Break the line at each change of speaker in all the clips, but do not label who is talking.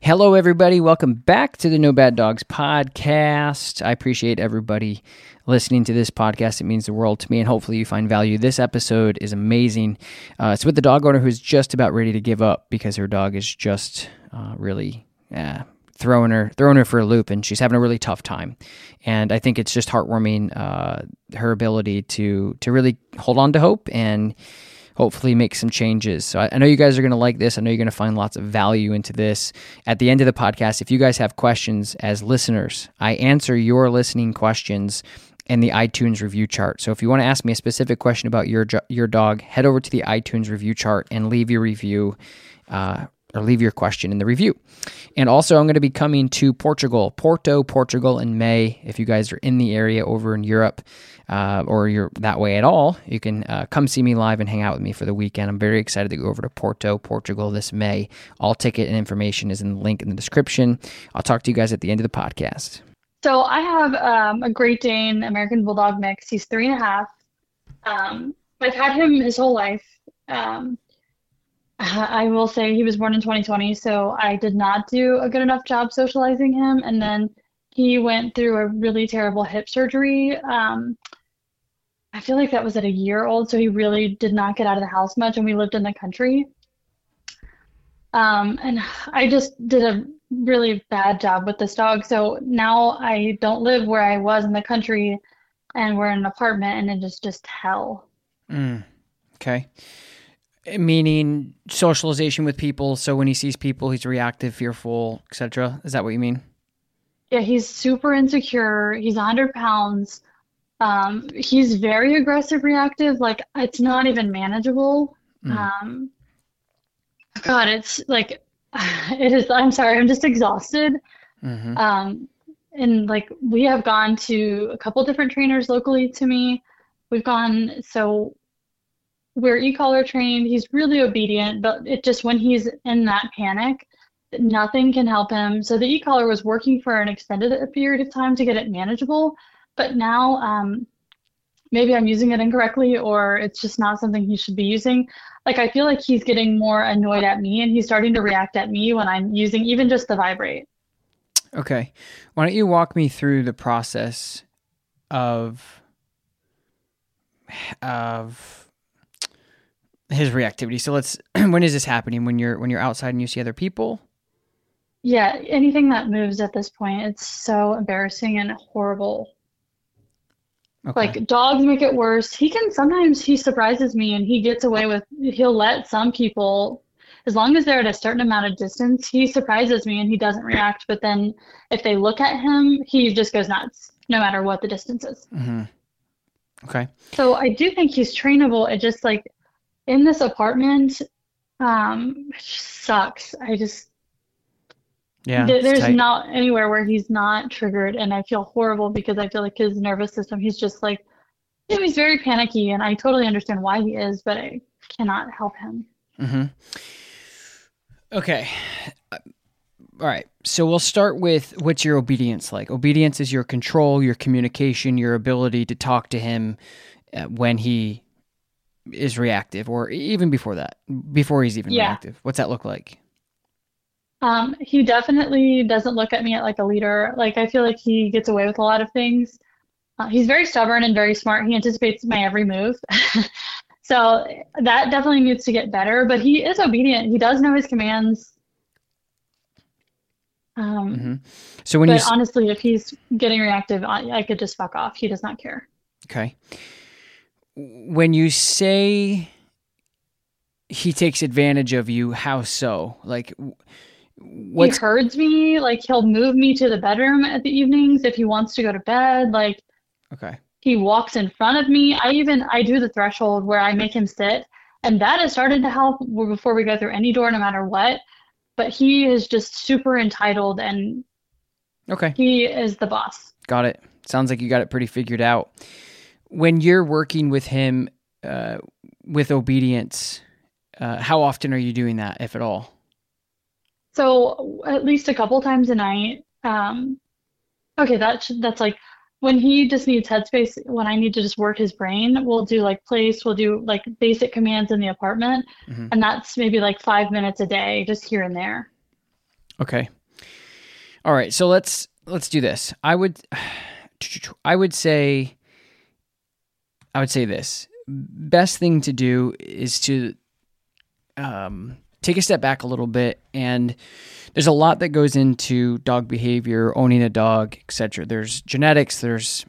Hello, everybody. Welcome back to the No Bad Dogs podcast. I appreciate everybody listening to this podcast. It means the world to me, and hopefully, you find value. This episode is amazing. Uh, it's with the dog owner who's just about ready to give up because her dog is just uh, really uh, throwing her throwing her for a loop, and she's having a really tough time. And I think it's just heartwarming uh, her ability to to really hold on to hope and hopefully make some changes. So I, I know you guys are going to like this. I know you're going to find lots of value into this. At the end of the podcast, if you guys have questions as listeners, I answer your listening questions in the iTunes review chart. So if you want to ask me a specific question about your your dog, head over to the iTunes review chart and leave your review. Uh, or leave your question in the review. And also, I'm going to be coming to Portugal, Porto, Portugal in May. If you guys are in the area over in Europe, uh, or you're that way at all, you can uh, come see me live and hang out with me for the weekend. I'm very excited to go over to Porto, Portugal this May. All ticket and information is in the link in the description. I'll talk to you guys at the end of the podcast.
So I have um, a Great Dane American Bulldog mix. He's three and a half. Um, I've had him his whole life. Um, I will say he was born in 2020, so I did not do a good enough job socializing him. And then he went through a really terrible hip surgery. Um, I feel like that was at a year old, so he really did not get out of the house much, and we lived in the country. Um, and I just did a really bad job with this dog. So now I don't live where I was in the country, and we're in an apartment, and it is just hell.
Mm, okay. Meaning socialization with people. So when he sees people, he's reactive, fearful, etc. Is that what you mean?
Yeah, he's super insecure. He's 100 pounds. Um, he's very aggressive, reactive. Like it's not even manageable. Mm. Um, God, it's like it is. I'm sorry, I'm just exhausted. Mm-hmm. Um, and like we have gone to a couple different trainers locally to me. We've gone so we're e-collar trained. He's really obedient, but it just when he's in that panic, nothing can help him. So the e-collar was working for an extended period of time to get it manageable, but now um, maybe I'm using it incorrectly or it's just not something he should be using. Like I feel like he's getting more annoyed at me and he's starting to react at me when I'm using even just the vibrate.
Okay. Why don't you walk me through the process of of his reactivity. So let's when is this happening? When you're when you're outside and you see other people?
Yeah, anything that moves at this point, it's so embarrassing and horrible. Okay. Like dogs make it worse. He can sometimes he surprises me and he gets away with he'll let some people as long as they're at a certain amount of distance, he surprises me and he doesn't react. But then if they look at him, he just goes nuts, no matter what the distance is.
Mm-hmm. Okay.
So I do think he's trainable. It just like in this apartment, um, it sucks. I just
yeah,
there's tight. not anywhere where he's not triggered, and I feel horrible because I feel like his nervous system. He's just like, you know, he's very panicky, and I totally understand why he is, but I cannot help him.
Mm-hmm. Okay. Uh, all right. So we'll start with what's your obedience like? Obedience is your control, your communication, your ability to talk to him uh, when he is reactive, or even before that, before he's even yeah. reactive. What's that look like?
Um, he definitely doesn't look at me like a leader. Like I feel like he gets away with a lot of things. Uh, he's very stubborn and very smart. He anticipates my every move. so that definitely needs to get better. But he is obedient. He does know his commands. Um,
hmm So when
but
you
honestly, if he's getting reactive, I, I could just fuck off. He does not care.
okay, when you say he takes advantage of you, how so? Like, what's
He herds me, like he'll move me to the bedroom at the evenings if he wants to go to bed. Like
okay?
he walks in front of me. I even I do the threshold where I make him sit, and that has started to help before we go through any door, no matter what. But he is just super entitled, and
Okay.
he is the boss.
Got it. Sounds like you got it pretty figured out. When you're working with him uh, with obedience, uh, how often are you doing that, if at all?
So at least a couple times a night. Um, okay, that's that's like when he just needs headspace, when I need to just work his brain, we'll do like place, we'll do like basic commands in the apartment,
Mhm.
and that's maybe like five minutes a day, just here and there.
Okay. All right. So let's let's do this. I would I would say I would say this. Best thing to do is to um, take a step back a little bit and there's a lot that goes into dog behavior, owning a dog, etc. There's genetics, there's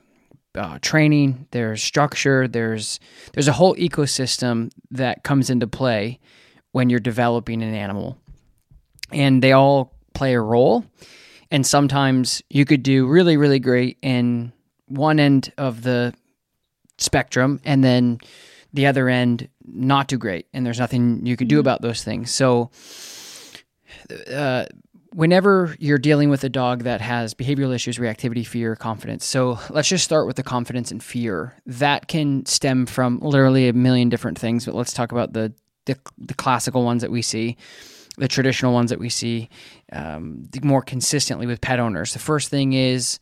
uh, training, there's structure, there's there's a whole ecosystem that comes into play when you're developing an animal, and they all play a role. And sometimes you could do really, really great in one end of the spectrum, and then the other end not too great, and there's nothing you could do about those things. So uh, whenever you're dealing with a dog that has behavioral issues, reactivity, fear, confidence. So let's just start with the confidence and fear. That can stem from literally a million different things, but let's talk about the the, the classical ones that we see, the traditional ones that we see um, more consistently with pet owners. The first thing is.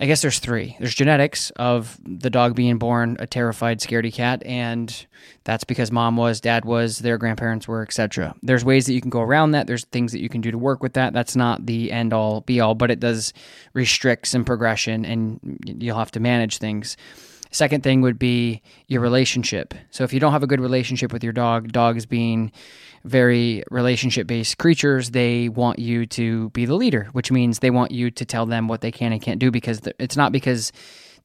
I guess there's three. There's genetics of the dog being born a terrified, scaredy cat, and that's because mom was, dad was, their grandparents were, etc. There's ways that you can go around that. There's things that you can do to work with that. That's not the end all be all, but it does restrict some progression, and you'll have to manage things. Second thing would be your relationship. So if you don't have a good relationship with your dog, dogs being very relationship based creatures, they want you to be the leader, which means they want you to tell them what they can and can't do because it's not because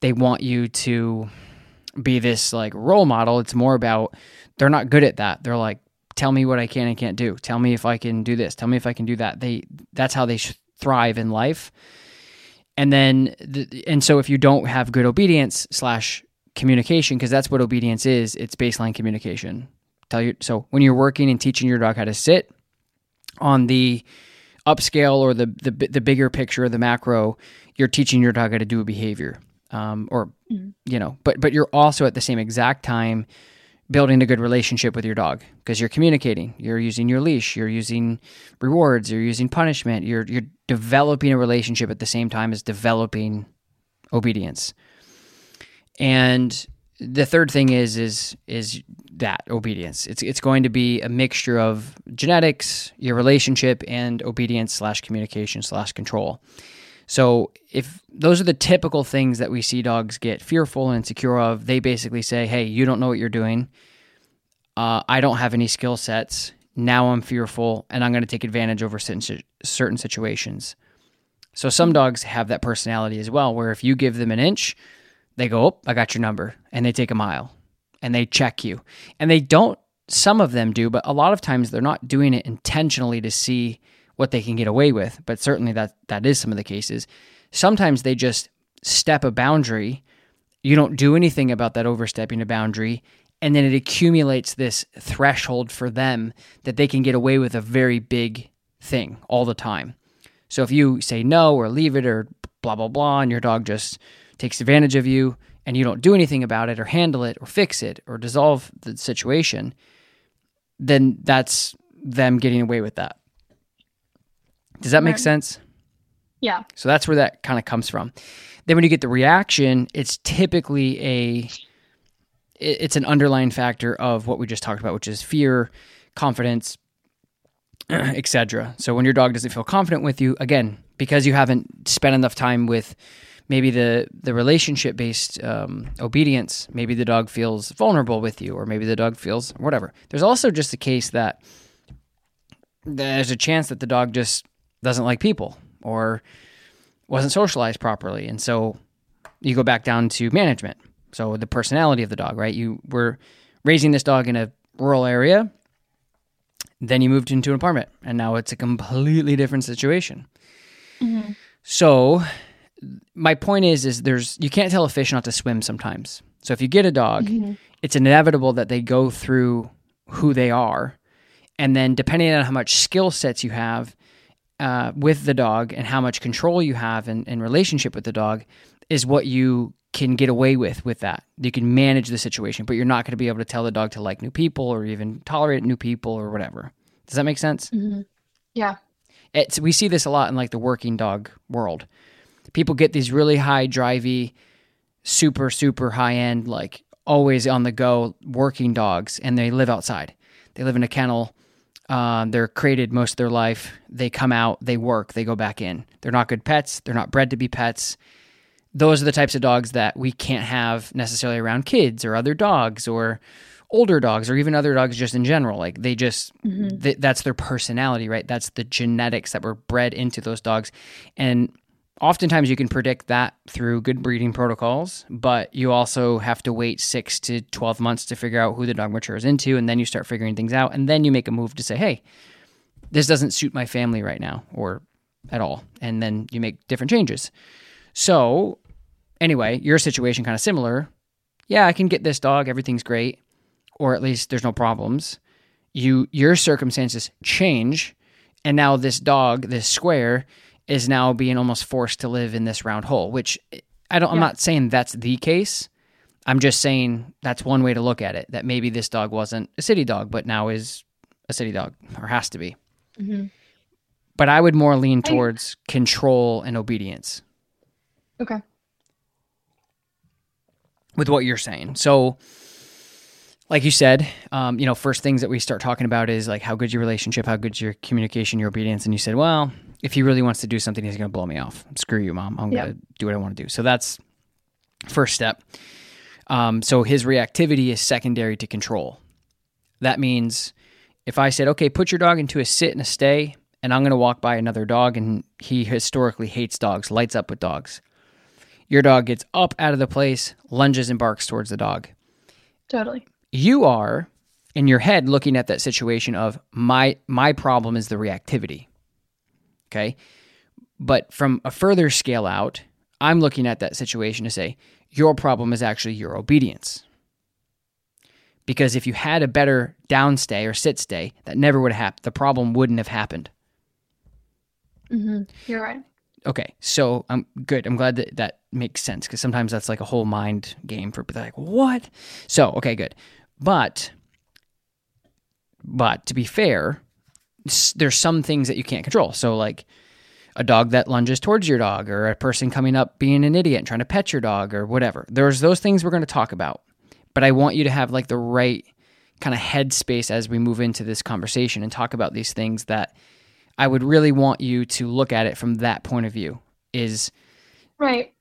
they want you to be this like role model. It's more about they're not good at that. They're like, tell me what I can and can't do. Tell me if I can do this. Tell me if I can do that. They that's how they thrive in life. And then, the, and so if you don't have good obedience slash communication, because that's what obedience is, it's baseline communication. Tell you so when you're working and teaching your dog how to sit on the upscale or the the, the bigger picture, of the macro, you're teaching your dog how to do a behavior, um, or you know, but but you're also at the same exact time building a good relationship with your dog because you're communicating you're using your leash you're using rewards you're using punishment you're you're developing a relationship at the same time as developing obedience. And the third thing is is is that obedience it's it's going to be a mixture of genetics your relationship and obedience slash communication slash control so if those are the typical things that we see dogs get fearful and insecure of, they basically say, "Hey, you don't know what you're doing. Uh, I don't have any skill sets. Now I'm fearful, and I'm going to take advantage over certain certain situations." So some dogs have that personality as well, where if you give them an inch, they go, "Oh, I got your number," and they take a mile, and they check you, and they don't. Some of them do, but a lot of times they're not doing it intentionally to see what they can get away with, but certainly that that is some of the cases. Sometimes they just step a boundary. You don't do anything about that overstepping a boundary, and then it accumulates this threshold for them that they can get away with a very big thing all the time. So if you say no or leave it or blah blah blah and your dog just takes advantage of you and you don't do anything about it or handle it or fix it or dissolve the situation, then that's them getting away with that. Does that make sense?
Yeah.
So that's where that kind of comes from. Then when you get the reaction, it's typically a it's an underlying factor of what we just talked about, which is fear, confidence, etc. So when your dog doesn't feel confident with you, again, because you haven't spent enough time with maybe the the relationship based um, obedience, maybe the dog feels vulnerable with you, or maybe the dog feels whatever. There's also just a case that there's a chance that the dog just doesn't like people or wasn't socialized properly. And so you go back down to management. So the personality of the dog, right? You were raising this dog in a rural area, then you moved into an apartment, and now it's a completely different situation. Mm-hmm. So my point is is there's you can't tell a fish not to swim sometimes. So if you get a dog, mm-hmm. it's inevitable that they go through who they are. And then depending on how much skill sets you have uh, with the dog and how much control you have in, in relationship with the dog is what you can get away with with that. You can manage the situation, but you're not going to be able to tell the dog to like new people or even tolerate new people or whatever. Does that make sense?
Mm-hmm. Yeah.
It's we see this a lot in like the working dog world. People get these really high drivey, super super high end like always on the go working dogs, and they live outside. They live in a kennel. Uh, they're created most of their life. They come out, they work, they go back in. They're not good pets. They're not bred to be pets those are the types of dogs that we can't have necessarily around kids or other dogs or older dogs or even other dogs just in general like they just mm-hmm. th- that's their personality right that's the genetics that were bred into those dogs and oftentimes you can predict that through good breeding protocols but you also have to wait 6 to 12 months to figure out who the dog matures into and then you start figuring things out and then you make a move to say hey this doesn't suit my family right now or at all and then you make different changes so, anyway, your situation kind of similar. Yeah, I can get this dog, everything's great, or at least there's no problems. You your circumstances change, and now this dog, this square, is now being almost forced to live in this round hole, which I don't yeah. I'm not saying that's the case. I'm just saying that's one way to look at it. That maybe this dog wasn't a city dog, but now is a city dog or has to be. Mm-hmm. But I would more lean towards I, control and obedience.
Okay.
With what you're saying. So, like you said, um, you know, first things that we start talking about is like how good's your relationship, how good's your communication, your obedience. And you said, well, if he really wants to do something, he's going to blow me off. Screw you, mom. I'm yep. going to do what I want to do. So that's first step. Um, so his reactivity is secondary to control. That means if I said, okay, put your dog into a sit and a stay, and I'm going to walk by another dog, and he historically hates dogs, lights up with dogs. Your dog gets up out of the place, lunges and barks towards the dog.
Totally.
You are in your head looking at that situation of my my problem is the reactivity. Okay? But from a further scale out, I'm looking at that situation to say your problem is actually your obedience. Because if you had a better downstay or sit stay, that never would have happened. The problem wouldn't have happened.
Mm-hmm. You're right.
Okay, so I'm good. I'm glad that that makes sense because sometimes that's like a whole mind game for like what. So okay, good, but but to be fair, there's some things that you can't control. So like a dog that lunges towards your dog, or a person coming up being an idiot and trying to pet your dog, or whatever. There's those things we're going to talk about, but I want you to have like the right kind of headspace as we move into this conversation and talk about these things that I would really want you to look at it from that point of view. Is
right.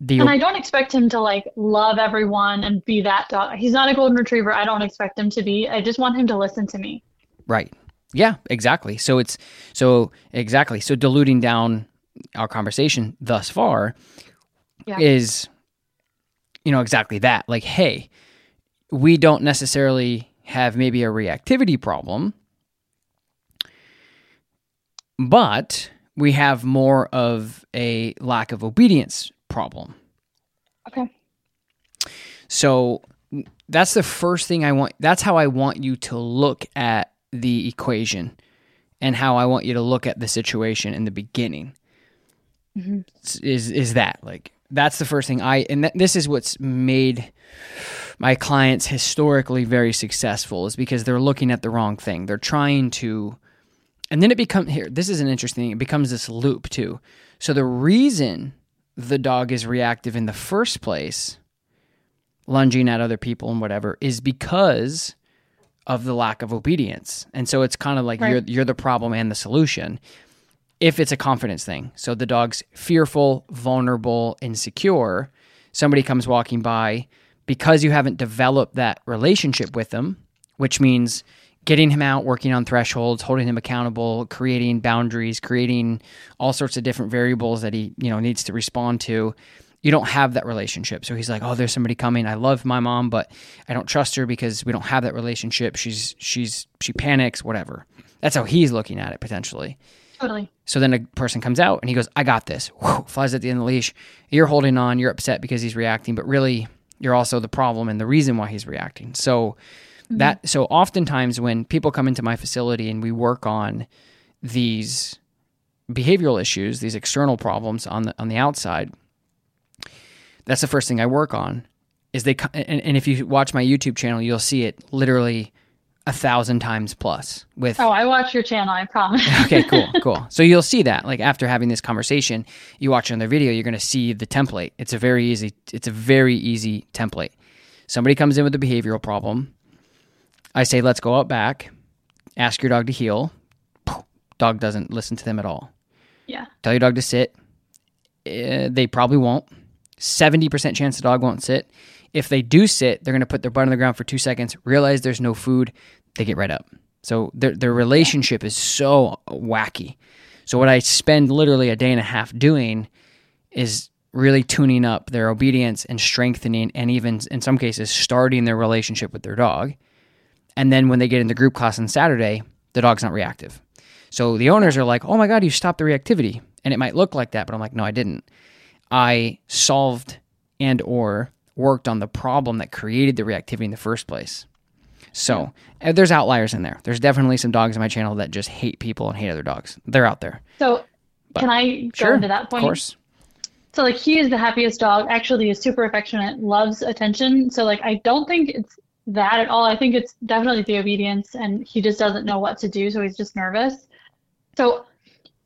The, and I don't expect him to like love everyone and be that dog. He's not a golden retriever. I don't expect him to be. I just want him to listen to me.
Right. Yeah, exactly. So it's so exactly. So diluting down our conversation thus far yeah. is you know exactly that. Like, hey, we don't necessarily have maybe a reactivity problem but we have more of a lack of obedience problem.
Okay.
So that's the first thing I want. That's how I want you to look at the equation and how I want you to look at the situation in the beginning. Mm-hmm. Is is that like that's the first thing I and th- this is what's made my clients historically very successful is because they're looking at the wrong thing. They're trying to and then it becomes here, this is an interesting it becomes this loop too. So the reason the dog is reactive in the first place, lunging at other people and whatever, is because of the lack of obedience. And so it's kind of like right. you're you're the problem and the solution. If it's a confidence thing. So the dog's fearful, vulnerable, insecure, somebody comes walking by because you haven't developed that relationship with them, which means getting him out, working on thresholds, holding him accountable, creating boundaries, creating all sorts of different variables that he, you know, needs to respond to. You don't have that relationship. So he's like, "Oh, there's somebody coming. I love my mom, but I don't trust her because we don't have that relationship. She's she's she panics, whatever." That's how he's looking at it potentially.
Totally.
So then a person comes out and he goes, I got this. Whew, flies at the end of the leash. You're holding on. You're upset because he's reacting, but really, you're also the problem and the reason why he's reacting. So that mm-hmm. so oftentimes when people come into my facility and we work on these behavioral issues, these external problems on the on the outside, that's the first thing I work on. Is they and, and if you watch my YouTube channel, you'll see it literally a thousand times plus with
Oh, I watch your channel, I promise.
okay, cool, cool. So you'll see that, like after having this conversation, you watch another video, you're going to see the template. It's a very easy, it's a very easy template. Somebody comes in with a behavioral problem. I say, let's go out back, ask your dog to heel. Dog doesn't listen to them at all.
yeah.
Tell your dog to sit. Uh, they probably won't. 70% chance the dog won't sit. If they do sit, they're going to put their butt on the ground for two seconds, realize there's no food, they get right up. So their, their relationship is so wacky. So, what I spend literally a day and a half doing is really tuning up their obedience and strengthening, and even in some cases, starting their relationship with their dog. And then when they get into group class on Saturday, the dog's not reactive. So the owners are like, oh my God, you stopped the reactivity. And it might look like that, but I'm like, no, I didn't. I solved and or worked on the problem that created the reactivity in the first place. So uh, there's outliers in there. There's definitely some dogs in my channel that just hate people and hate other dogs. They're out there.
So can I go
Sure.
into that point?
Of course.
So like he is the happiest dog. Actually, is super affectionate, loves attention. So like I don't think it's that at all. I think it's definitely the obedience, and he just doesn't know what to do, so he's just nervous. So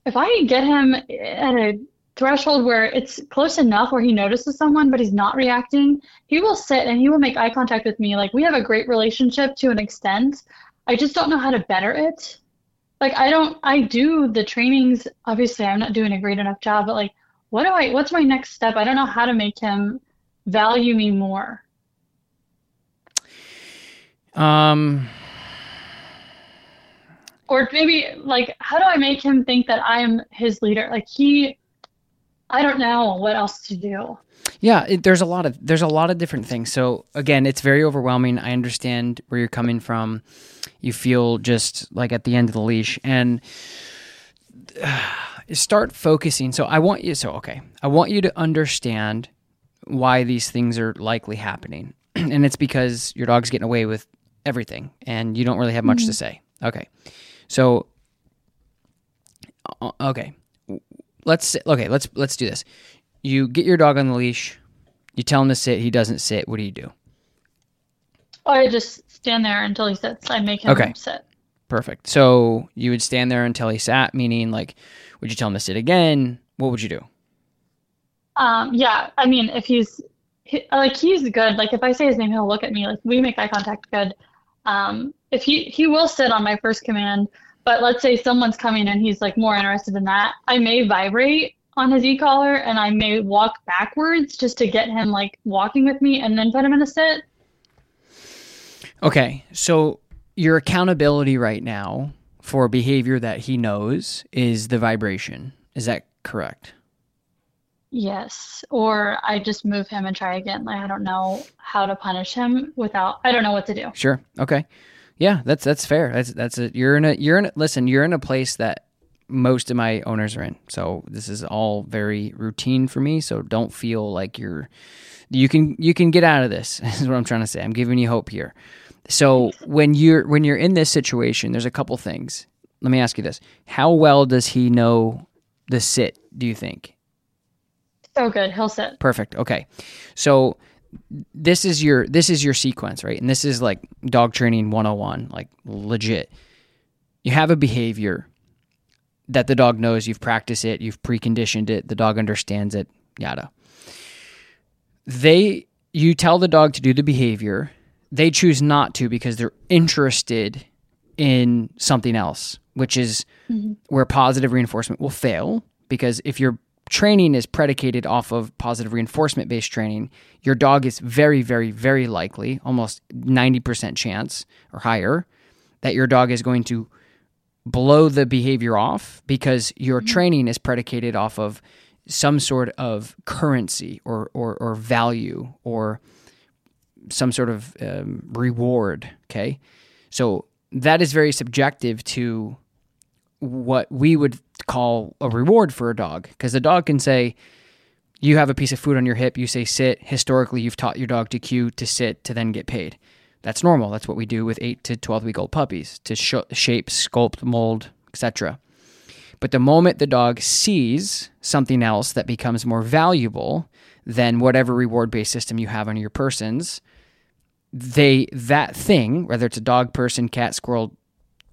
if I get him at a threshold where it's close enough where he notices someone but he's not reacting, he will sit and he will make eye contact with me. Like we have a great relationship to an extent. I just don't know how to better it. Like I don't I do the trainings, obviously I'm not doing a great enough job, but like what do I what's my next step? I don't know how to make him value me more.
Um,
Or maybe like how do I make him think that I'm his leader? Like he I don't know what else to do.
Yeah, it, there's a lot of there's a lot of different things. So again, it's very overwhelming. I understand where you're coming from. You feel just like at the end of the leash, and uh, start focusing. So I want you. So okay, I want you to understand why these things are likely happening, and it's because your dog's getting away with everything, and you don't really have much to say. Okay, so okay, let's okay let's let's do this you get your dog on the leash you tell him to sit he doesn't sit what do you do
I just stand there until he sits. I make him
Okay.
sit.
perfect so you would stand there until he sat meaning like would you tell him to sit again what would you do
Um, yeah, I mean, if he's he, like he's good. Like if I say his name, he'll look at me. Like we make eye contact good. Um, if he he will sit on my first command, but let's say someone's coming and he's like more interested in that, I may vibrate on his e-collar and I may walk backwards just to get him like walking with me and then put him in a sit.
okay so your accountability right now for behavior that he knows is the vibration is that correct
Yes, or I just move him and try again. Like I don't know how to punish him without. I don't know what to do.
Sure. Okay. Yeah, that's that's fair. That's that's a you're in a you're in a, listen, you're in a place that most of my owners are in. So this is all very routine for me, so don't feel like you're you can you can get out of this. Is what I'm trying to say. I'm giving you hope here. So when you're when you're in this situation, there's a couple things. Let me ask you this. How well does he know the sit, do you think?
So good. He'll sit.
Perfect. Okay. So this is your this is your sequence, right? And this is like dog training 101, like legit. You have a behavior that the dog knows, you've practiced it, you've preconditioned it, the dog understands it, yada. They you tell the dog to do the behavior, they choose not to because they're interested in something else, which is mm-hmm. where positive reinforcement will fail because if your training is predicated off of positive reinforcement based training, your dog is very, very, very likely, almost 90% chance or higher, that your dog is going to blow the behavior off because your mm-hmm. training is predicated off of some sort of currency or, or, or value or some sort of um, reward. Okay. So that is very subjective to what we would call a reward for a dog because the dog can say, you have a piece of food on your hip, you say sit. Historically, you've taught your dog to cue to sit to then get paid. That's normal. That's what we do with 8 to 12 week old puppies to sh- shape, sculpt, mold, etc. But the moment the dog sees something else that becomes more valuable than whatever reward based system you have on your persons, they that thing, whether it's a dog, person, cat, squirrel,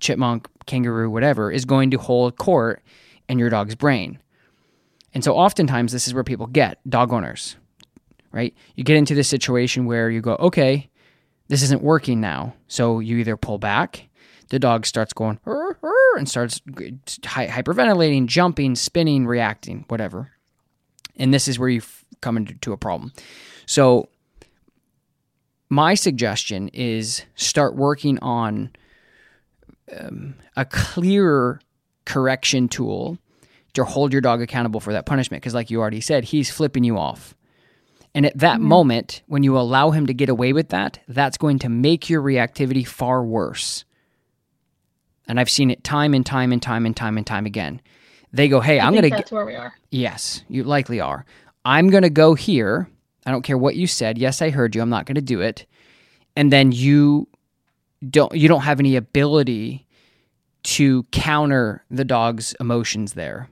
chipmunk, kangaroo, whatever, is going to hold court in your dog's brain. And so oftentimes this is where people get dog owners, right? You get into this situation where you go, okay, this isn't working now. So you either pull back, the dog starts going and starts hyperventilating, jumping, spinning, reacting, whatever. And this is where you come into a problem. So my suggestion is start working on um, a clearer correction tool to hold your dog accountable for that punishment. Because, like you already said, he's flipping you off. And at that mm-hmm. moment, when you allow him to get away with that, that's going to make your reactivity far worse. And I've seen it time and time and time and time and time again. They go, "Hey, I am going to."
That's g-. where we are.
Yes, you likely are. I'm going to go here. I don't care what you said. Yes, I heard you. I'm not going to do it. And then you don't. You don't have any ability to counter the dog's emotions there.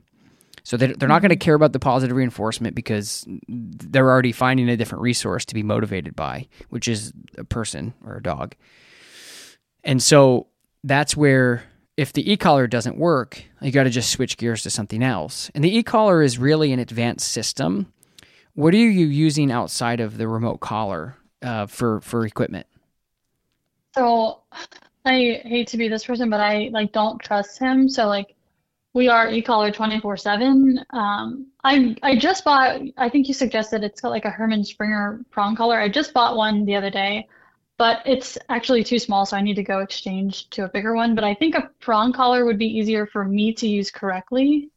So they, they're not going to care about the positive reinforcement because they're already finding a different resource to be motivated by, which is a person or a dog. And so that's where if the e-collar doesn't work, you got to just switch gears to something else. And the e-collar is really an advanced system. What are you using outside of the remote collar uh, for for equipment?
So I hate to be this person, but I like don't trust him. So like we are e-collar 24 7 um, I, I just bought i think you suggested it's got like a Herman Sprenger prong collar. I just bought one the other day but it's actually too small so i need to go exchange to a bigger one. But i think a prong collar would be easier for me to use correctly.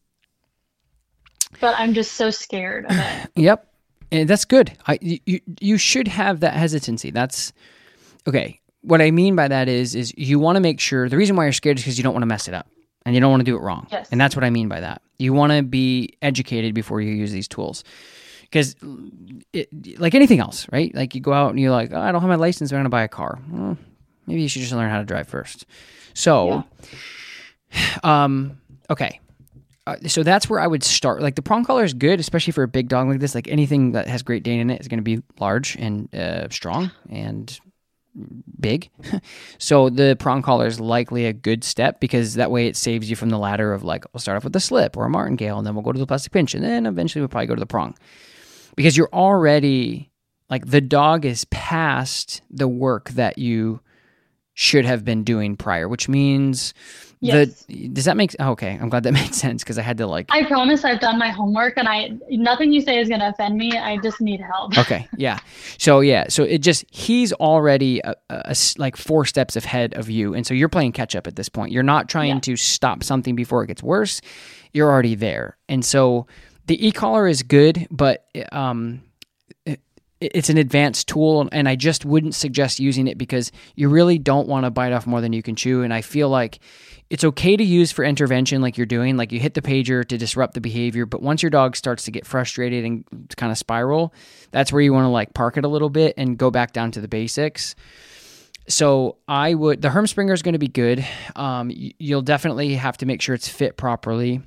But i'm just so scared of it.
Yep. And that's good. I, you, you should have that hesitancy. That's okay what i mean by that is is you want to make sure the reason why you're scared is because you don't want to mess it up and you don't want to do it wrong.
Yes.
And that's what I mean by that. You want to be educated before you use these tools. Because, like anything else, right? Like you go out and you're like, oh, I don't have my license, I'm going to buy a car. Well, maybe you should just learn how to drive first. So, yeah. um, okay. Uh, so that's where I would start. Like the prong collar is good, especially for a big dog like this. Like anything that has Great Dane in it is going to be large and uh, strong and big. so the prong collar is likely a good step because that way it saves you from the ladder of like, we'll start off with a slip or a martingale and then we'll go to the plastic pinch and then eventually we'll probably go to the prong. Because you're already like the dog is past the work that you should have been doing prior, which means Yes. The, does that make oh, okay? I'm glad that made sense because I had to like.
I promise I've done my homework and I nothing you say is going to offend me. I just need help.
okay, yeah. So yeah, so it just he's already a, a, like four steps ahead of you, and so you're playing catch up at this point. You're not trying yeah. to stop something before it gets worse. You're already there, and so the e-collar is good, but um, it's an advanced tool and I just wouldn't suggest using it because you really don't want to bite off more than you can chew and I feel like it's okay to use for intervention like you're doing like you hit the pager to disrupt the behavior but once your dog starts to get frustrated and kind of spiral that's where you want to like park it a little bit and go back down to the basics. So I would the Herm Sprenger is going to be good. Um, you'll definitely have to make sure it's fit properly.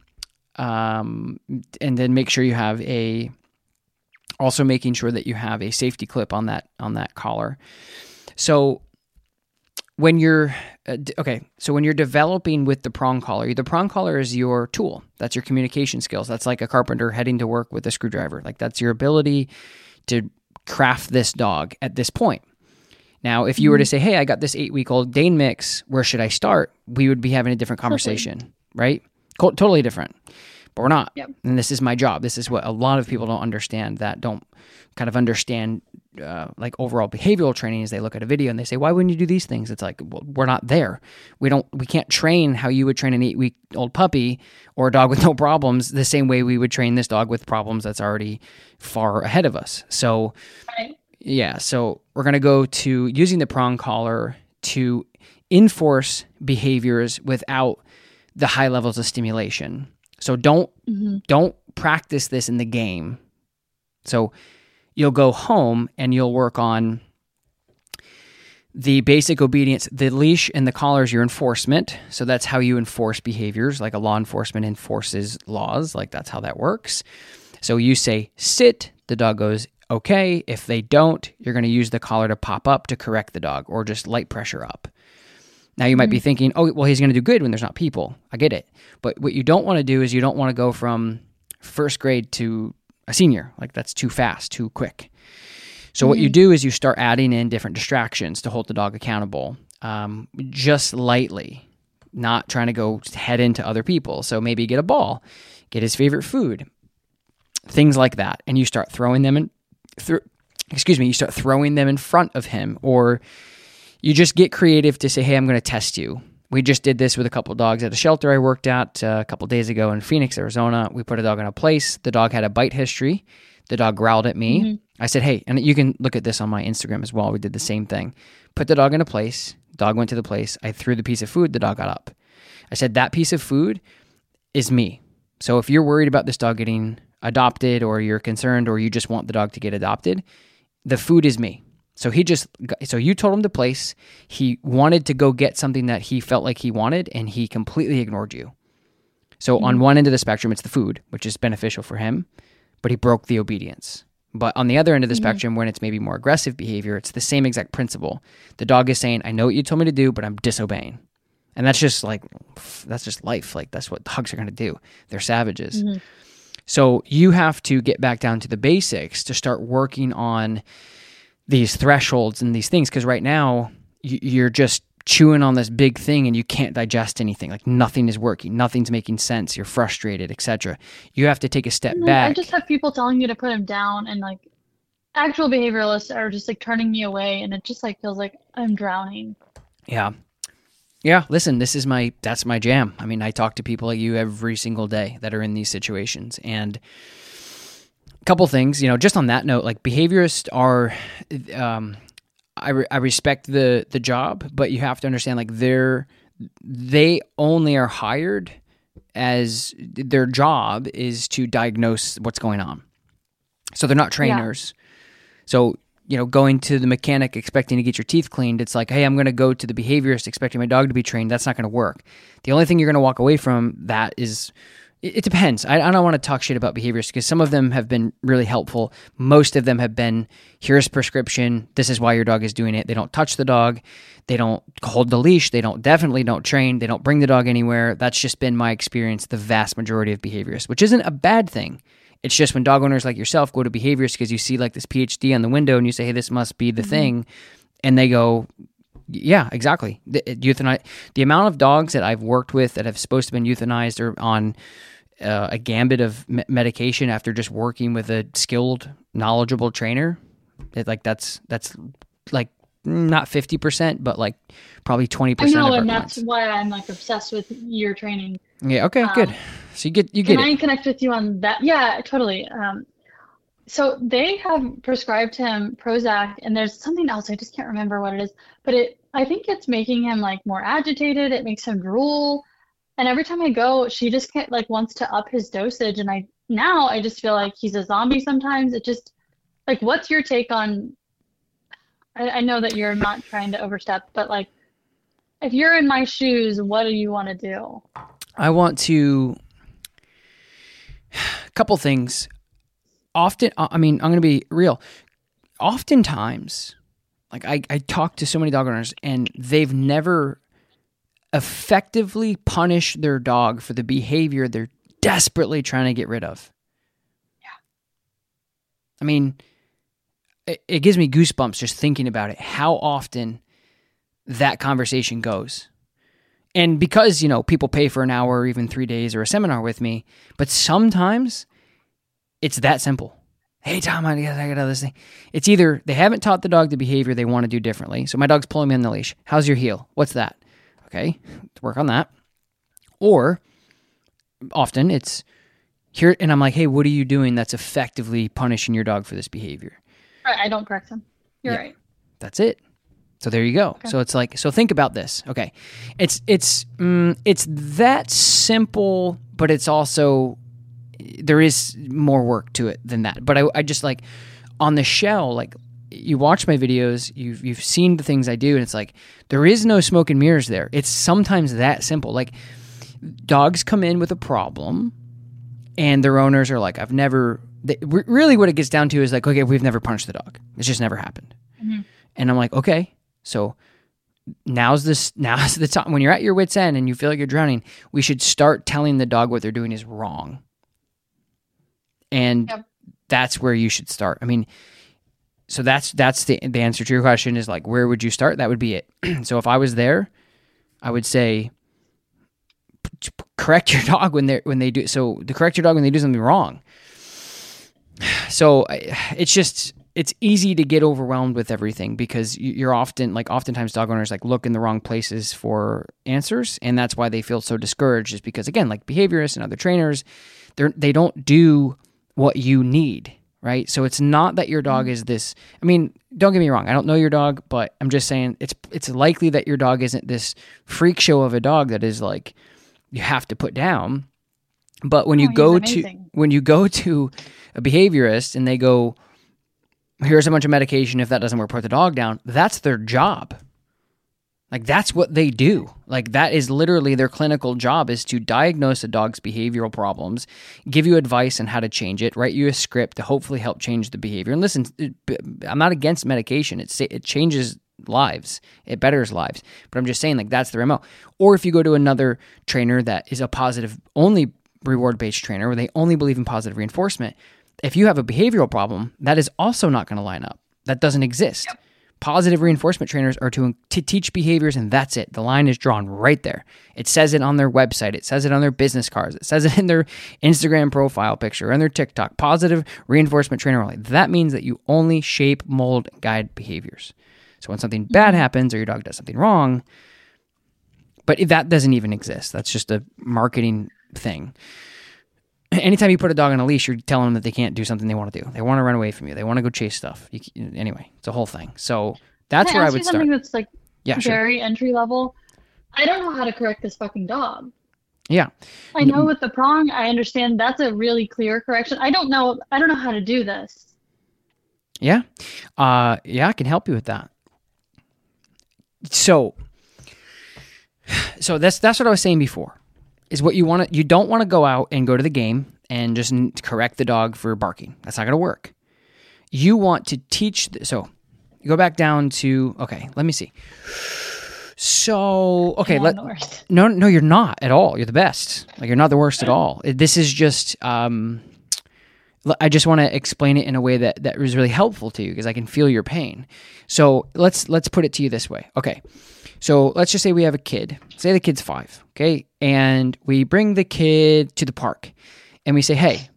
Um, and then make sure you have a also making sure that you have a safety clip on that on that collar. So when you're uh, okay, so when you're developing with the prong collar, the prong collar is your tool. That's your communication skills. That's like a carpenter heading to work with a screwdriver. Like that's your ability to craft this dog at this point. Now, if you were to mm-hmm. say, "Hey, I got this 8-week-old Dane mix, where should I start?" we would be having a different conversation, right? Totally different. But we're not.
Yep.
And this is my job. This is what a lot of people don't understand that don't kind of understand uh, like overall behavioral training is they look at a video and they say, why wouldn't you do these things? It's like, well, we're not there. We don't, we can't train how you would train an eight week old puppy or a dog with no problems the same way we would train this dog with problems that's already far ahead of us. So,
Right.
yeah, so we're going to go to using the prong collar to enforce behaviors without the high levels of stimulation. So don't
Mhm.
don't practice this in the game. So you'll go home and you'll work on the basic obedience, the leash and the collar is your enforcement. So that's how you enforce behaviors, like a law enforcement enforces laws, like that's how that works. So you say sit, the dog goes okay. If they don't, you're going to use the collar to pop up to correct the dog or just light pressure up. Now you might be thinking, oh, well, he's going to do good when there's not people. I get it. But what you don't want to do is you don't want to go from first grade to a senior. Like that's too fast, too quick. So what you do is you start adding in different distractions to hold the dog accountable, um, just lightly, not trying to go head into other people. So maybe get a ball, get his favorite food, things like that, and you start throwing them in. Through, excuse me, you start throwing them in front of him, or you just get creative to say, "Hey, I'm going to test you." We just did this with a couple dogs at a shelter I worked at uh, a couple days ago in Phoenix, Arizona. We put a dog in a place. The dog had a bite history. The dog growled at me. I said, "Hey," and you can look at this on my Instagram as well. We did the same thing. Put the dog in a place. Dog went to the place. I threw the piece of food. The dog got up. I said, "That piece of food is me." So if you're worried about this dog getting adopted, or you're concerned, or you just want the dog to get adopted, the food is me. So he just so you told him the place. He wanted to go get something that he felt like he wanted, and he completely ignored you. So on mm-hmm. one end of the spectrum, it's the food, which is beneficial for him, but he broke the obedience. But on the other end of the mm-hmm. spectrum, when it's maybe more aggressive behavior, it's the same exact principle. The dog is saying, "I know what you told me to do, but I'm disobeying," and that's just like that's just life. Like that's what dogs are going to do. They're savages. Mm-hmm. So you have to get back down to the basics to start working on these thresholds and these things because right now you're just chewing on this big thing and you can't digest anything. Like nothing is working. Nothing's making sense. You're frustrated etc you have to take a step
And, like,
back.
I just have people telling you to put him down, and like actual behavioralists are just like turning me away, and it just like feels like I'm drowning.
yeah. Yeah listen this is my that's my jam. I mean i talk to people like you every single day that are in these situations and couple things you know just on that note like behaviorists are um I, re- I respect the the job but you have to understand like they're they only are hired as their job is to diagnose what's going on. So they're not trainers. So you know going to the mechanic expecting to get your teeth cleaned it's like hey i'm going to go to the behaviorist expecting my dog to be trained. That's not going to work. The only thing you're going to walk away from that is it, depends. I, I don't want to talk shit about behaviorists because some of them have been really helpful. Most of them have been here's prescription. This is why your dog is doing it. They don't touch the dog. They don't hold the leash. They don't definitely don't train. They don't bring the dog anywhere. That's just been my experience the vast majority of behaviorists which isn't a bad thing. It's just when dog owners like yourself go to behaviorists because you see like this PhD on the window and you say, "Hey, this must be the mm-hmm. thing," and they go, "Yeah, exactly." The, euthanize the amount of dogs that I've worked with that have supposed to been euthanized or on uh, a gambit of me- medication after just working with a skilled, knowledgeable trainer. It, like that's that's like not fifty percent, but like probably twenty
I
percent of
know, and that's why I'm like obsessed with your training.
Yeah. Okay. good. So you get you get
Can
it.
I connect with you on that? Yeah, totally. Um, so they have prescribed him Prozac, and there's something else. I just can't remember what it is, but it I think it's making him like more agitated. It makes him drool, and every time I go, she just can't like wants to up his dosage, and I now I just feel like he's a zombie sometimes. It just like, what's your take on? I, I know that you're not trying to overstep, but like, if you're in my shoes, what do you want to do?
I want to a couple things. Often, I mean, I'm to be real. Oftentimes, like I, I talk to so many dog owners, and they've never effectively punish their dog for the behavior they're desperately trying to get rid of. Yeah. I mean, it, it gives me goosebumps just thinking about it. How often that conversation goes and because you know people pay for an hour or even three days or a seminar with me but sometimes it's that simple hey tom i got, I got this thing it's either they haven't taught the dog the behavior they want to do differently so my dog's pulling me on the leash how's your heel what's that okay to work on that. Or often it's here and i'm like hey what are you doing that's effectively punishing your dog for this behavior?
Right, I don't correct him. You're
Yeah.
right.
that's it. So there you go. So it's like so think about this. Okay. It's it's mm, it's that simple but it's also there is more work to it than that. But i, I just like on the shell like you watch my videos you've you've seen the things i do and it's like there is no smoke and mirrors there. It's sometimes that simple. Like dogs come in with a problem and their owners are like i've never they, really what it gets down to is like okay we've never punched the dog. It's just never happened. Mm-hmm. And i'm like okay so now's this now's the time when you're at your wits end and you feel like you're drowning we should start telling the dog what they're doing is wrong. And
Yep.
that's where you should start. I mean so that's that's the the answer to your question is like where would you start? That would be it. So if i was there i would say correct your dog when they when they do so to correct your dog when they do something wrong. So it's just it's easy to get overwhelmed with everything because you- you're often like oftentimes dog owners like look in the wrong places for answers and that's why they feel so discouraged is because again like behaviorists and other trainers they're they don't do what you need right? So it's not that your dog mm-hmm. is this i mean don't get me wrong i don't know your dog but i'm just saying it's it's likely that your dog isn't this freak show of a dog that is like you have to put down. But when
No,
you go to when you go to a behaviorist and they go here's a bunch of medication if that doesn't work put the dog down that's their job like that's what they do. Like that is literally their clinical job is to diagnose a dog's behavioral problems give you advice on how to change it write you a script to hopefully help change the behavior. And listen i'm not against medication. It, it changes lives. It betters lives. But i'm just saying like that's their mo or if you go to another trainer that is a positive only reward based trainer where they only believe in positive reinforcement if you have a behavioral problem that is also not going to line up. That doesn't exist Positive reinforcement trainers are to, to teach behaviors, and that's it. The line is drawn right there. It says it on their website, it says it on their business cards, it says it in their Instagram profile picture, and their TikTok. Positive reinforcement trainer only. That means that you only shape, mold, guide behaviors. So when something bad mm-hmm. happens or your dog does something wrong, but that doesn't even exist. That's just a marketing thing. Anytime you put a dog on a leash, you're telling them that they can't do something they want to do. They want to run away from you. They want to go chase stuff. You, anyway, it's a whole thing. So that's
Can
where I
you
would start.
something that's like
Yeah, sure.
very entry level? I don't know how to correct this fucking dog.
Yeah.
I know with the prong, I understand that's a really clear correction. I don't know. I don't know how to do this.
Yeah. Uh, yeah, I can help you with that. So, so that's that's what I was saying before. Is what you want to you don't want to go out and go to the game and just correct the dog for barking. That's not going to work. You want to teach. The, so, you go back down to okay. Let me see. So okay, let no, no, you're not at all. You're the best. Like you're not the worst at all. This is just. Um, I just want to explain it in a way that that was really helpful to you because I can feel your pain. So let's let's put it to you this way. Okay, so let's just say we have a kid. Say the kid's five. Okay, and we bring the kid to the park, and we say, "Hey,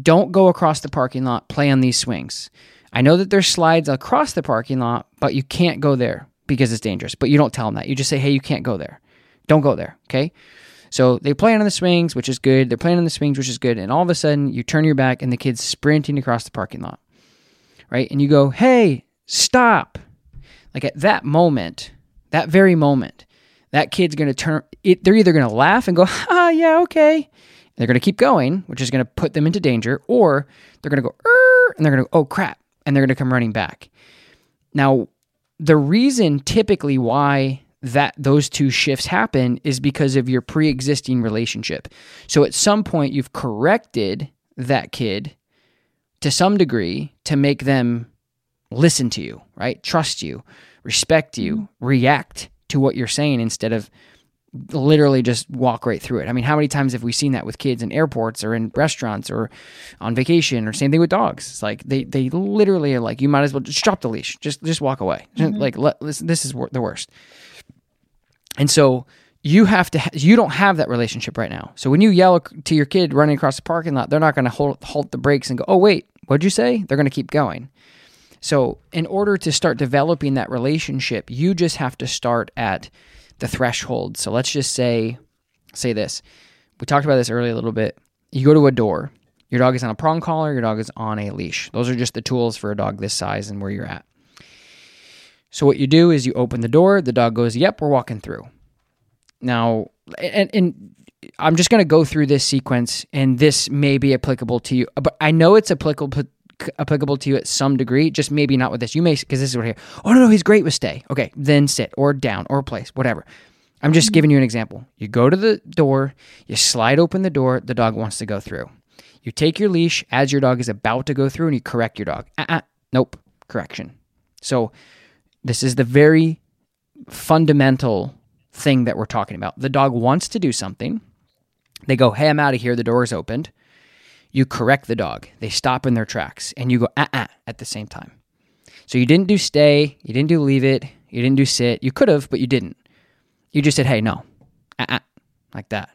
don't go across the parking lot. Play on these swings. I know that there's slides across the parking lot, but you can't go there because it's dangerous. But you don't tell them that. You just say, "Hey, you can't go there. Don't go there." Okay. So they play on the swings, which is good. They're playing on the swings, which is good. And all of a sudden, you turn your back, and the kid's sprinting across the parking lot, right? And you go, "Hey, stop!" Like at that moment, that very moment, that kid's going to turn. It, they're either going to laugh and go, "Ah, yeah, okay." They're going to keep going, which is going to put them into danger, or they're going to go, "Er," and they're going to, go, "Oh crap," and they're going to come running back. Now, the reason typically why that those two shifts happen is because of your pre-existing relationship. So at some point you've corrected that kid to some degree to make them listen to you, right? Trust you, respect you, mm-hmm. react to what you're saying instead of literally just walk right through it. I mean, how many times have we seen that with kids in airports or in restaurants or on vacation or same thing with dogs? It's like they they literally are like you might as well just drop the leash. Just just walk away. Just, mm-hmm. Like let, listen, this is wor- the worst. And so you have to ha- you don't have that relationship right now. So when you yell to your kid running across the parking lot, they're not going to hold halt the brakes and go, "Oh wait, what'd you say?" They're going to keep going. So in order to start developing that relationship, you just have to start at the threshold. So let's just say say this. We talked about this earlier a little bit. You go to a door. Your dog is on a prong collar, your dog is on a leash. Those are just the tools for a dog this size and where you're at. So what you do is you open the door, the dog goes, "Yep, we're walking through." Now, and, and I'm just going to go through this sequence, and this may be applicable to you, but I know it's applicable applicable to you at some degree. Just maybe not with this. You may because this is what here. Oh no, no, he's great with stay. Okay, then sit or down or place, whatever. I'm just mm-hmm. giving you an example. You go to the door, you slide open the door, the dog wants to go through. You take your leash as your dog is about to go through, and you correct your dog. Uh-uh, nope, correction. So this is the very fundamental thing that we're talking about. The dog wants to do something. They go, Hey, I'm out of here. The door is opened. You correct the dog. They stop in their tracks and you go, uh uh at the same time. So you didn't do stay. You didn't do leave it. You didn't do sit. You could have, but you didn't. You just said, Hey, no. Uh uh like that.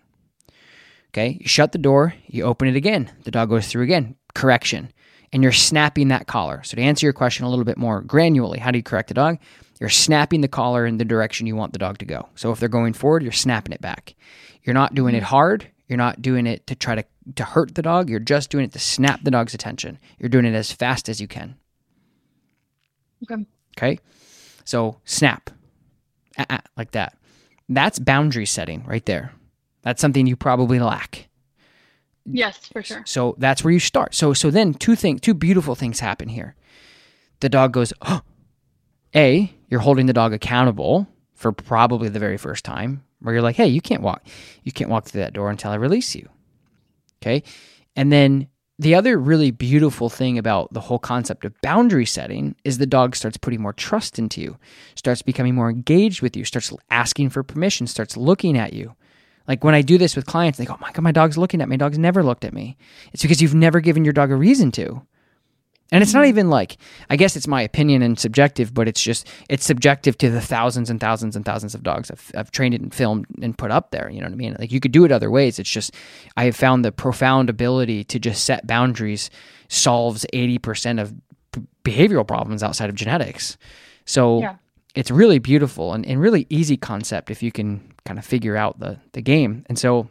Okay. You shut the door. You open it again. The dog goes through again. Correction. And you're snapping that collar. So to answer your question a little bit more granularly, how do you correct the dog? You're snapping the collar in the direction you want the dog to go. So if they're going forward, you're snapping it back. You're not doing it hard. You're not doing it to try to, to hurt the dog. You're just doing it to snap the dog's attention. You're doing it as fast as you can.
Okay.
Okay. So snap, uh-uh, like that. That's boundary setting right there. That's something you probably lack.
Yes, for sure.
So that's where you start. So so then two things, two beautiful things happen here. The dog goes, oh, a, you're holding the dog accountable for probably the very first time, where you're like, hey, you can't walk, you can't walk through that door until I release you. Okay. And then the other really beautiful thing about the whole concept of boundary setting is the dog starts putting more trust into you, starts becoming more engaged with you, starts asking for permission, starts looking at you. Like when I do this with clients, they go, oh my God, my dog's looking at me. My dog's never looked at me. It's because you've never given your dog a reason to. And it's not mm-hmm. even like, I guess it's my opinion and subjective, but it's just, it's subjective to the thousands and thousands and thousands of dogs I've, I've trained and filmed and put up there. You know what I mean? Like you could do it other ways. It's just, I have found the profound ability to just set boundaries solves 80% of behavioral problems outside of genetics. So yeah. it's really beautiful and, and really easy concept if you can kind of figure out the, the game. And so,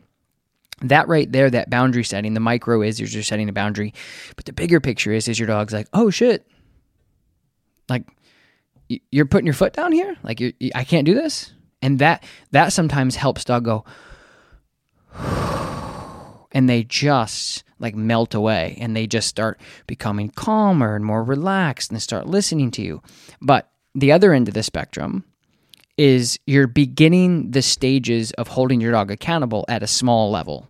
that right there, that boundary setting, the micro is you're just setting a boundary, but the bigger picture is is your dog's like, oh shit, like you're putting your foot down here, like you, I can't do this, and that that sometimes helps dog go, and they just like melt away, and they just start becoming calmer and more relaxed, and start listening to you. But the other end of the spectrum is you're beginning the stages of holding your dog accountable at a small level.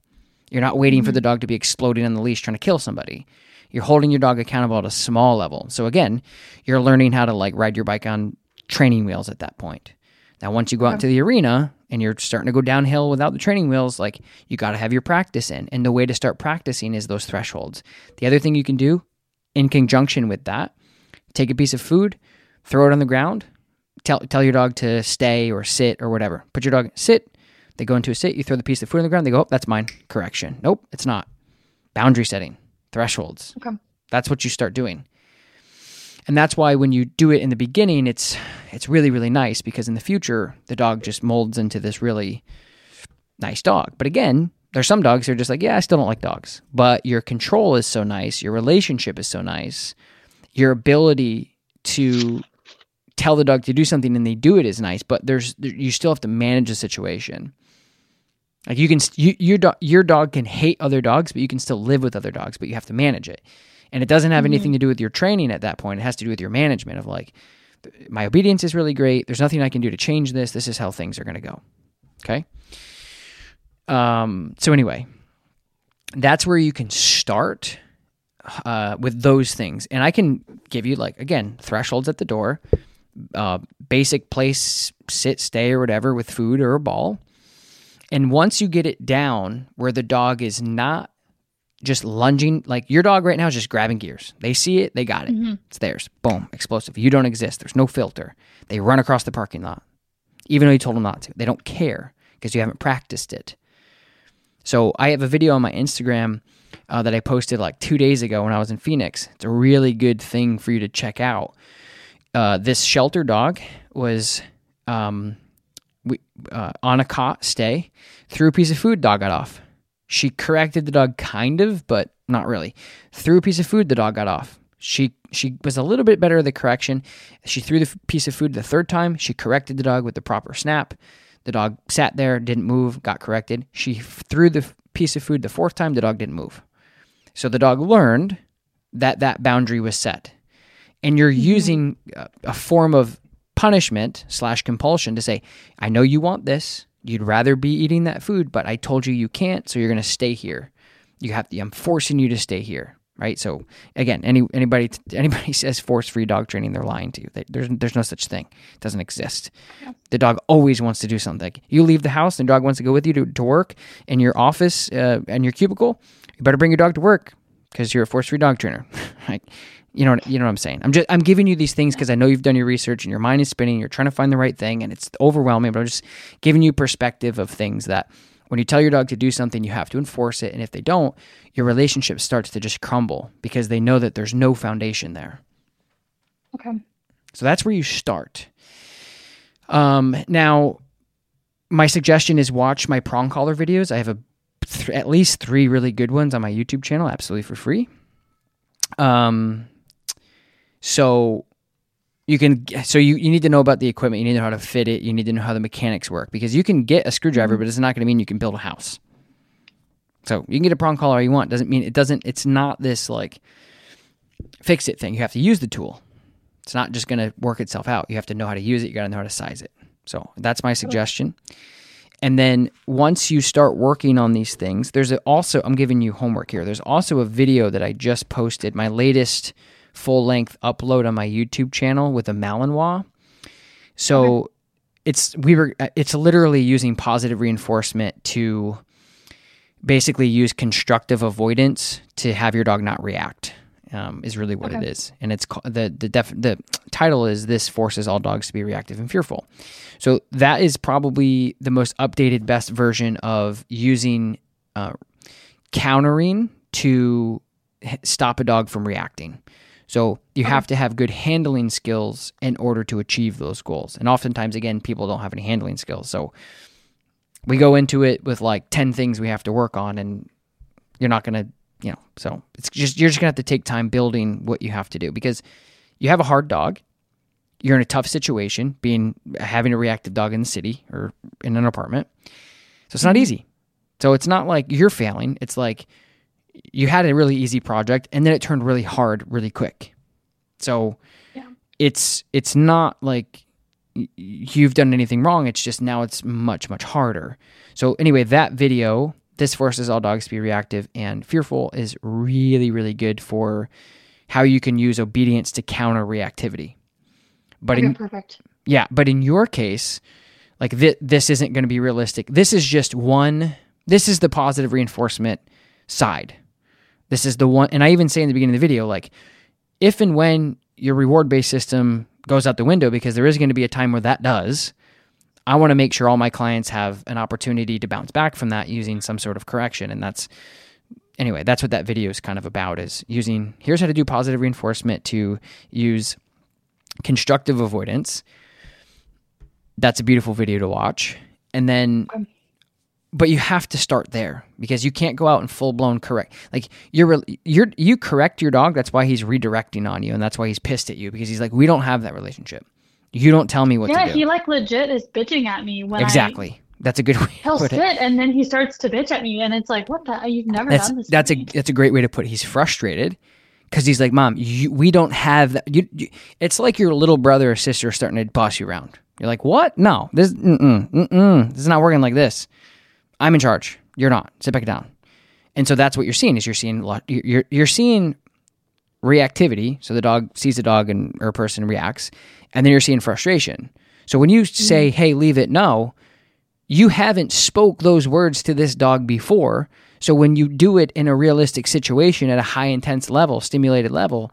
You're not waiting mm-hmm. for the dog to be exploding on the leash trying to kill somebody. You're holding your dog accountable at a small level. So again, you're learning how to like ride your bike on training wheels at that point. Now, once you go out to the arena and you're starting to go downhill without the training wheels, like you got to have your practice in. And the way to start practicing is those thresholds. The other thing you can do in conjunction with that, take a piece of food, throw it on the ground, tell tell your dog to stay or sit or whatever. Put your dog sit. They go into a sit. You throw the piece of food on the ground. They go, oh, that's mine. Correction. Nope, it's not. Boundary setting, thresholds.
Okay.
That's what you start doing. And that's why when you do it in the beginning, it's it's really really nice because in the future the dog just molds into this really nice dog. But again, there's some dogs who are just like, yeah, I still don't like dogs. But your control is so nice, your relationship is so nice, your ability to tell the dog to do something and they do it is nice, but there's you still have to manage the situation. Like you can you, your dog your dog can hate other dogs, but you can still live with other dogs, but you have to manage it. And it doesn't have mm-hmm. anything to do with your training at that point. It has to do with your management of like my obedience is really great. There's nothing I can do to change this. This is how things are going to go. Okay? Um so anyway, that's where you can start uh, with those things. And I can give you like again thresholds at the door uh, basic place, sit, stay, or whatever with food or a ball. And once you get it down where the dog is not just lunging, like your dog right now is just grabbing gears. They see it, they got it. Mm-hmm. It's theirs. Boom, explosive. You don't exist. There's no filter. They run across the parking lot, even though you told them not to. They don't care because you haven't practiced it. So I have a video on my Instagram uh, that I posted like two days ago when I was in Phoenix. It's a really good thing for you to check out. Uh, this shelter dog was um, we, uh, on a cot stay, threw a piece of food, dog got off. She corrected the dog kind of, but not really. Threw a piece of food, the dog got off. She she was a little bit better at the correction. She threw the piece of food the third time. She corrected the dog with the proper snap. The dog sat there, didn't move, got corrected. She threw the piece of food the fourth time. The dog didn't move. So the dog learned that that boundary was set. And you're mm-hmm. using a form of punishment slash compulsion to say, I know you want this. You'd rather be eating that food, but I told you you can't, so you're going to stay here. You have to, I'm forcing you to stay here, right? So again, any anybody anybody says force free dog training, they're lying to you. They, there's there's no such thing. It doesn't exist. Yeah. The dog always wants to do something. You leave the house, and the dog wants to go with you to, to work in your office uh, and your cubicle you better bring your dog to work because you're a force free dog trainer. like, you know, you know what I'm saying. I'm just I'm giving you these things because I know you've done your research and your mind is spinning. You're trying to find the right thing, and it's overwhelming. But I'm just giving you perspective of things that when you tell your dog to do something, you have to enforce it, and if they don't, your relationship starts to just crumble because they know that there's no foundation there.
Okay.
So that's where you start. Um, now, my suggestion is watch my prong collar videos. I have a th- at least three really good ones on my YouTube channel, absolutely for free. Um, so you can so you, you need to know about the equipment. You need to know how to fit it. You need to know how the mechanics work because you can get a screwdriver mm-hmm. but it's not going to mean you can build a house. So you can get a prong collar all you want. Doesn't mean it doesn't it's not this like fix it thing. You have to use the tool. It's not just going to work itself out. You have to know how to use it. You got to know how to size it. So that's my suggestion. And then once you start working on these things, there's also, I'm giving you homework here. There's also a video that I just posted, my latest full length upload on my YouTube channel with a Malinois. So okay. it's, we were, it's literally using positive reinforcement to basically use constructive avoidance to have your dog not react um, is really what okay. it is, and it's the the def, the title is this forces all dogs to be reactive and fearful. So that is probably the most updated, best version of using uh, countering to stop a dog from reacting. So you okay. have to have good handling skills in order to achieve those goals. And oftentimes, again, people don't have any handling skills. So we go into it with like 10 things we have to work on, and you're not going to you know, so it's just you're just gonna have to take time building what you have to do because you have a hard dog. You're in a tough situation, being having a reactive dog in the city or in an apartment. So it's not mm-hmm. easy. So it's not like you're failing. It's like you had a really easy project and then it turned really hard really quick. So yeah. it's it's not like you've done anything wrong. It's just now it's much much harder. So anyway, that video this forces all dogs to be reactive and fearful is really, really good for how you can use obedience to counter reactivity. But
okay,
in,
perfect.
Yeah, but in your case, like th- this isn't going to be realistic. This is just one. This is the positive reinforcement side. This is the one, and I even say in the beginning of the video, like if and when your reward based system goes out the window, because there is going to be a time where that does, I want to make sure all my clients have an opportunity to bounce back from that using some sort of correction. And that's, anyway, that's what that video is kind of about is using, here's how to do positive reinforcement to use constructive avoidance. That's a beautiful video to watch. And then, but you have to start there because you can't go out and full blown correct. Like you're, you're, you correct your dog. That's why he's redirecting on you. And that's why he's pissed at you because he's like, we don't have that relationship. You don't tell me what
yeah,
to do.
Yeah, he like legit is bitching at me when
exactly. I, that's a good way.
He'll sit it. and then he starts to bitch at me, and it's like, what the? You've never
that's,
done this.
That's a that's a great way to put it. He's frustrated because he's like, Mom, you, we don't have that. You, you, it's like your little brother or sister starting to boss you around. You're like, what? No, this, mm-mm, mm-mm, this is not working like this. I'm in charge. You're not. Sit back down. And so that's what you're seeing is you're seeing you're you're seeing reactivity. So the dog sees a dog and or a person reacts, and then you're seeing frustration. So when you mm-hmm. say, "Hey, leave it," no, you haven't spoke those words to this dog before. So when you do it in a realistic situation at a high intense level, stimulated level,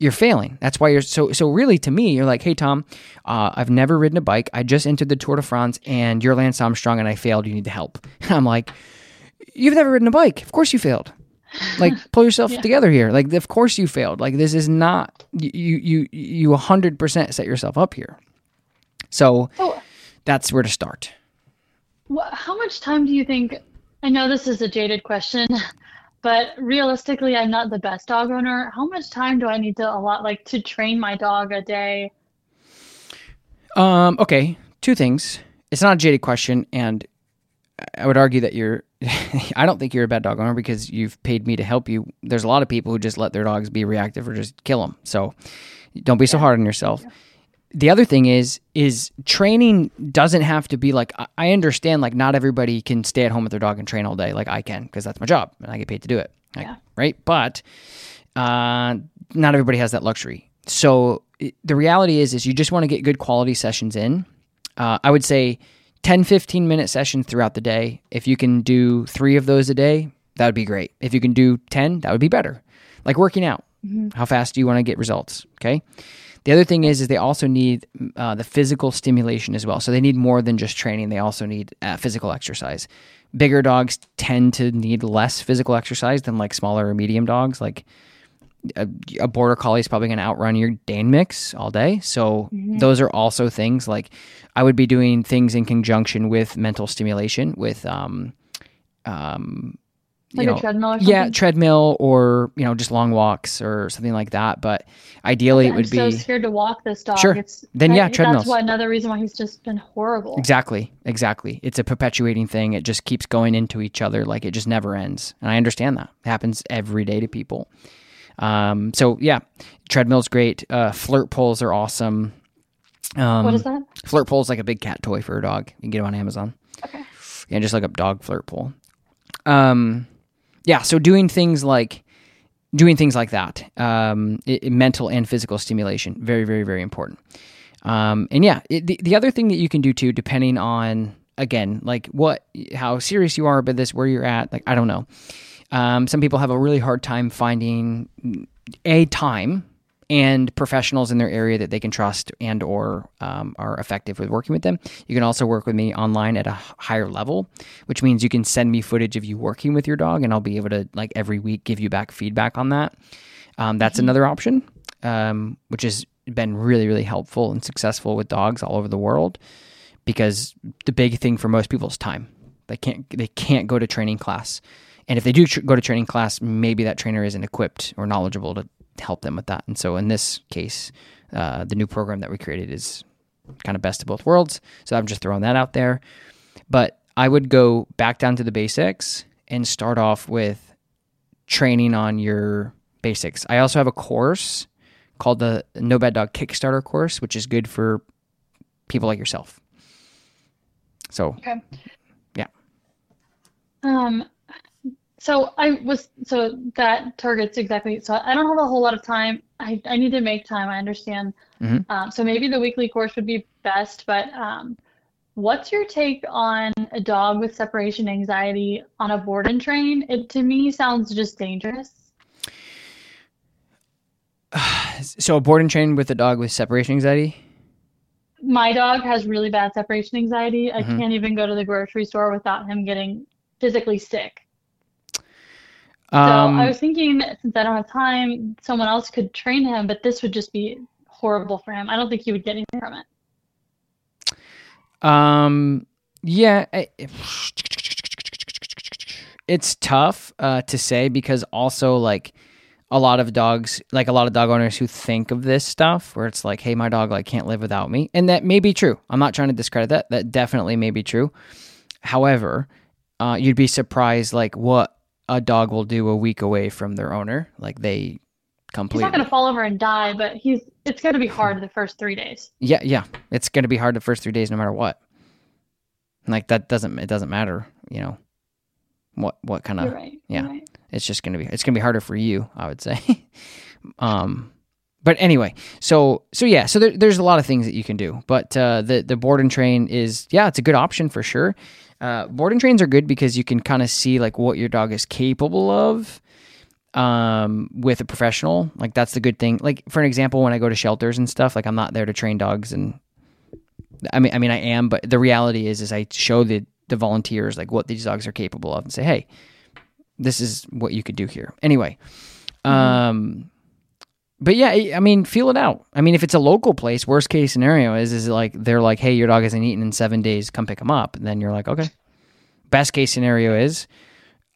you're failing. That's why you're so so really to me, you're like, hey Tom, uh, I've never ridden a bike. I just entered the Tour de France and you're Lance Armstrong and I failed. You need to help. I'm like, you've never ridden a bike. Of course you failed. Like pull yourself
Yeah.
together here. Like of course you failed. Like this is not you you you 100% set yourself up here. So
Oh,
that's where to start.
wha- how much time do you think? I know this is a jaded question, but realistically, I'm not the best dog owner. How much time do I need to allot, like, to train my dog a day?
Um, okay, two things. It's not a jaded question, and I would argue that you're. I don't think you're a bad dog owner because you've paid me to help you. There's a lot of people who just let their dogs be reactive or just kill them. So don't be so hard on yourself. The other thing is, is training doesn't have to be like. I- understand, like not everybody can stay at home with their dog and train all day, like I can, because that's my job and I get paid to do it. Like,
Yeah.
Right, but uh, not everybody has that luxury. So the reality is, is you just want to get good quality sessions in. Uh, I would say 10, 15 minute sessions throughout the day. If you can do three of those a day, that would be great. If you can do 10, that would be better. Like working out. How fast do you want to get results? Okay. The other thing is, is they also need uh, the physical stimulation as well. So they need more than just training. They also need uh, physical exercise. Bigger dogs tend to need less physical exercise than like smaller or medium dogs. Like a, a border collie is probably going to outrun your Dane mix all day. So those are also things like I would be doing things in conjunction with mental stimulation with um um you
Like a treadmill or
yeah treadmill or you know just long walks or something like that. But ideally it would
I'm
would
so
be
scared to walk this dog.
Sure.
It's,
Then, yeah, treadmills.
That's why another reason why he's just been horrible.
Exactly, exactly. It's a perpetuating thing. It just keeps going into each other, like it just never ends. And I understand that it happens every day to people. Um, so yeah, treadmill's great. Uh, flirt poles are awesome. Um,
What is that?
Flirt pole is like a big cat toy for a dog. You can get them on Amazon.
Okay.
Yeah, just look up dog flirt pole. Um, yeah, so doing things like doing things like that, um, i- i- mental and physical stimulation, very, very, very important. Um, and yeah, it, the the other thing that you can do too, depending on again, like what, how serious you are about this, where you're at, like I don't know. Um, some people have a really hard time finding a time and professionals in their area that they can trust and or um, are effective with working with them. You can also work with me online at a higher level, which means you can send me footage of you working with your dog, and I'll be able to like every week give you back feedback on that. Um, that's another option, um, which has been really really helpful and successful with dogs all over the world. Because the big thing for most people is time. They can't they can't go to training class, and if they do tr- go to training class, maybe that trainer isn't equipped or knowledgeable to help them with that. And so in this case, uh, the new program that we created is kind of best of both worlds. So I'm just throwing that out there. But I would go back down to the basics and start off with training on your basics. I also have a course called the No Bad Dog Kickstarter course, which is good for people like yourself. So
Okay.
Yeah.
Um, so I was so that targets exactly. So I don't have a whole lot of time. I I need to make time. I understand.
Mhm.
Um, so maybe the weekly course would be best. But um, what's your take on a dog with separation anxiety on a board and train? It to me sounds just dangerous.
so a board and train with a dog with separation anxiety.
My dog has really bad separation anxiety. I
Mhm.
can't even go to the grocery store without him getting physically sick. So
Um,
I was thinking, since I don't have time, someone else could train him, but this would just be horrible for him. I don't think he would get anything from it.
Um. Yeah. It's tough uh, to say because also like a lot of dogs, like a lot of dog owners who think of this stuff, where it's like, "Hey, my dog like can't live without me," and that may be true. I'm not trying to discredit that. That definitely may be true. However, uh, you'd be surprised like what a dog will do a week away from their owner. Like they
He's
completely.
not going to fall over and die, but he's it's going to be hard the first three days.
Yeah, yeah. It's going to be hard the first three days, no matter what. Like that doesn't it doesn't matter, you know. What what kind of
right.
yeah.
Right.
it's just gonna be it's gonna be harder for you, I would say. um, but anyway, so so yeah, so there, there's a lot of things that you can do, but uh, the the board and train is yeah, it's a good option for sure. Uh, board and trains are good because you can kind of see like what your dog is capable of. um, with a professional. Like that's the good thing. Like for an example, when I go to shelters and stuff, like I'm not there to train dogs, and I mean, I mean, I am, but the reality is, is I show the the volunteers like what these dogs are capable of, and say, hey, this is what you could do here. Anyway, mm-hmm. um, but yeah, I mean, feel it out. I mean, if it's a local place, worst case scenario is is like they're like, hey, your dog hasn't eaten in seven days, come pick him up, and then you're like, okay. Best case scenario is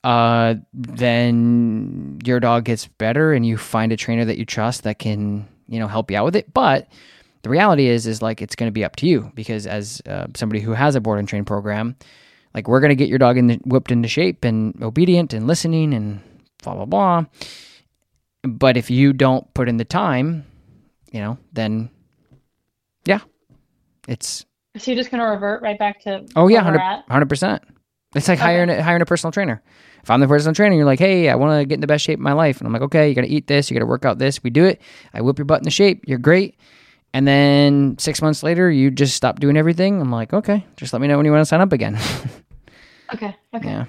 uh, then your dog gets better and you find a trainer that you trust that can you know help you out with it but the reality is is like it's going to be up to you because as uh, somebody who has a board and train program like we're going to get your dog in the, whipped into shape and obedient and listening and blah blah blah but if you don't put in the time you know then yeah it's
so you're just going to revert right back to
oh yeah 100 percent it's like okay. hiring hiring a personal trainer if I'm the personal trainer, you're like, hey, I want to get in the best shape of my life. And I'm like, okay, you got to eat this, you got to work out this. We do it. I whip your butt in the shape. You're great. And then six months later, you just stop doing everything. I'm like, okay, just let me know when you want to sign up again.
okay. Okay.
Yeah.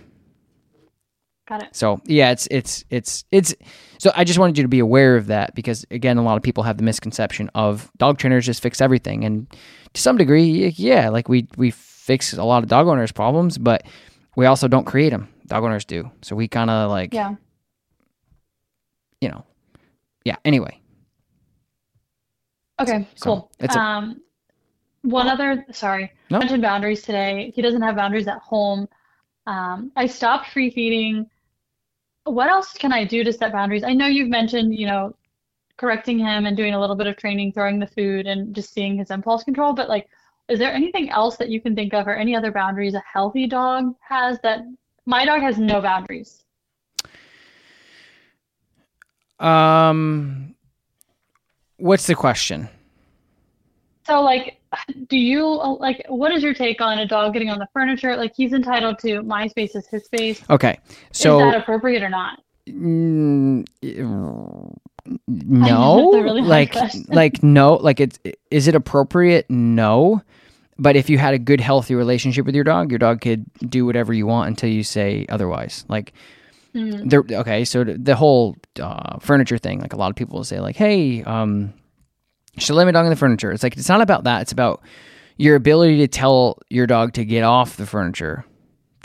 Got it.
So yeah, it's it's it's it's. So I just wanted you to be aware of that because again, a lot of people have the misconception of dog trainers just fix everything, and to some degree, yeah, like we we fix a lot of dog owners' problems, but we also don't create them dog owners do. So we kind of like,
yeah,
you know, yeah. Anyway.
Okay, cool. So a, um, one other, sorry, no? mentioned boundaries today. He doesn't have boundaries at home. Um, I stopped free feeding. What else can I do to set boundaries? I know you've mentioned, you know, correcting him and doing a little bit of training, throwing the food, and just seeing his impulse control. But like, is there anything else that you can think of, or any other boundaries a healthy dog has that my dog has no boundaries.
Um, what's the question?
So, like, do you like? What is your take on a dog getting on the furniture? Like, he's entitled to my space is his space.
Okay, so
is that appropriate or not?
Mm, no, really like, like no, like it's is it appropriate? No, but if you had a good, healthy relationship with your dog, your dog could do whatever you want until you say otherwise. Like, mm. there. Okay, so the whole uh, furniture thing. Like a lot of people will say, like, "Hey, um, my dog in the furniture." It's like it's not about that. It's about your ability to tell your dog to get off the furniture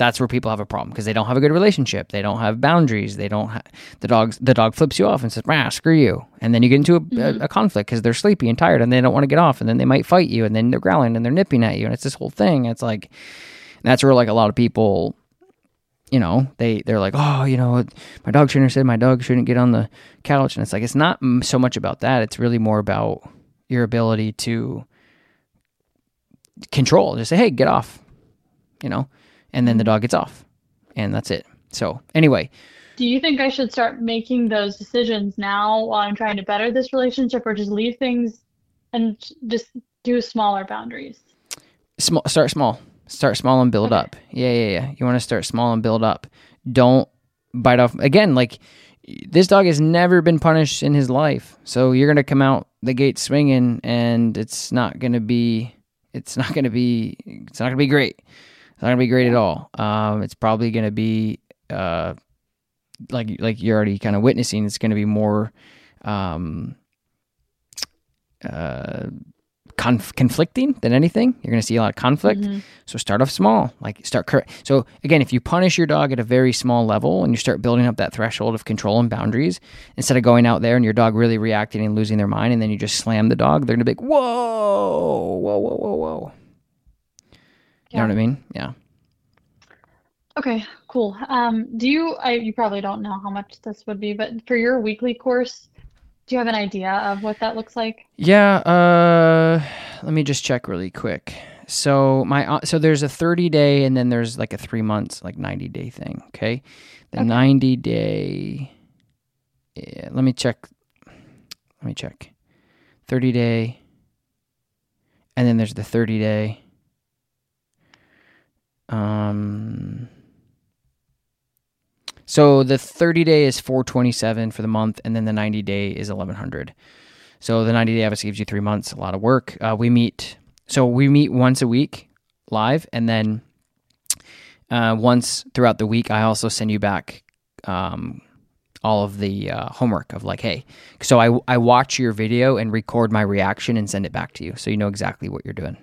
that's where people have a problem because they don't have a good relationship. They don't have boundaries. They don't. Ha- the dogs. The dog flips you off and says, "Ah, screw you," and then you get into a, mm-hmm. a, a conflict because they're sleepy and tired and they don't want to get off, and then they might fight you, and then they're growling and they're nipping at you, and it's this whole thing. It's like that's where like a lot of people, you know, they they're like, oh, you know, my dog trainer said my dog shouldn't get on the couch, and it's like it's not so much about that. It's really more about your ability to control. Just say, hey, get off, you know and then the dog gets off, and that's it. So anyway,
do you think I should start making those decisions now while I'm trying to better this relationship, or just leave things and just do smaller boundaries?
Small, start small. Start small and build okay. up. Yeah, yeah, yeah. You want to start small and build up. Don't bite off. Again, like this dog has never been punished in his life, so you're gonna come out the gate swinging, and it's not gonna be. It's not gonna be. It's not gonna be great. It's not gonna be great at all. Um, it's probably gonna be uh, like like you're already kind of witnessing. It's gonna be more um, uh, conf- conflicting than anything. You're gonna see a lot of conflict. Mm-hmm. So start off small. Like start cur- so again, if you punish your dog at a very small level and you start building up that threshold of control and boundaries, instead of going out there and your dog really reacting and losing their mind, and then you just slam the dog, they're gonna be like, whoa, whoa, whoa, whoa, whoa. You know what I mean? Yeah.
Okay, cool. Um, do you, I, you probably don't know how much this would be, but for your weekly course, do you have an idea of what that looks like?
Yeah, uh, let me just check really quick. So my uh, so there's a 30 day and then there's like a 3 months like 90 day thing, okay? The okay. 90 day yeah, let me check let me check. 30 day and then there's the 30 day um, so the 30 day is 427 for the month, and then the 90 day is 1100. So the 90 day obviously gives you three months, a lot of work. Uh, we meet, so we meet once a week live, and then uh, once throughout the week, I also send you back um, all of the uh, homework of like, hey, so I I watch your video and record my reaction and send it back to you, so you know exactly what you're doing.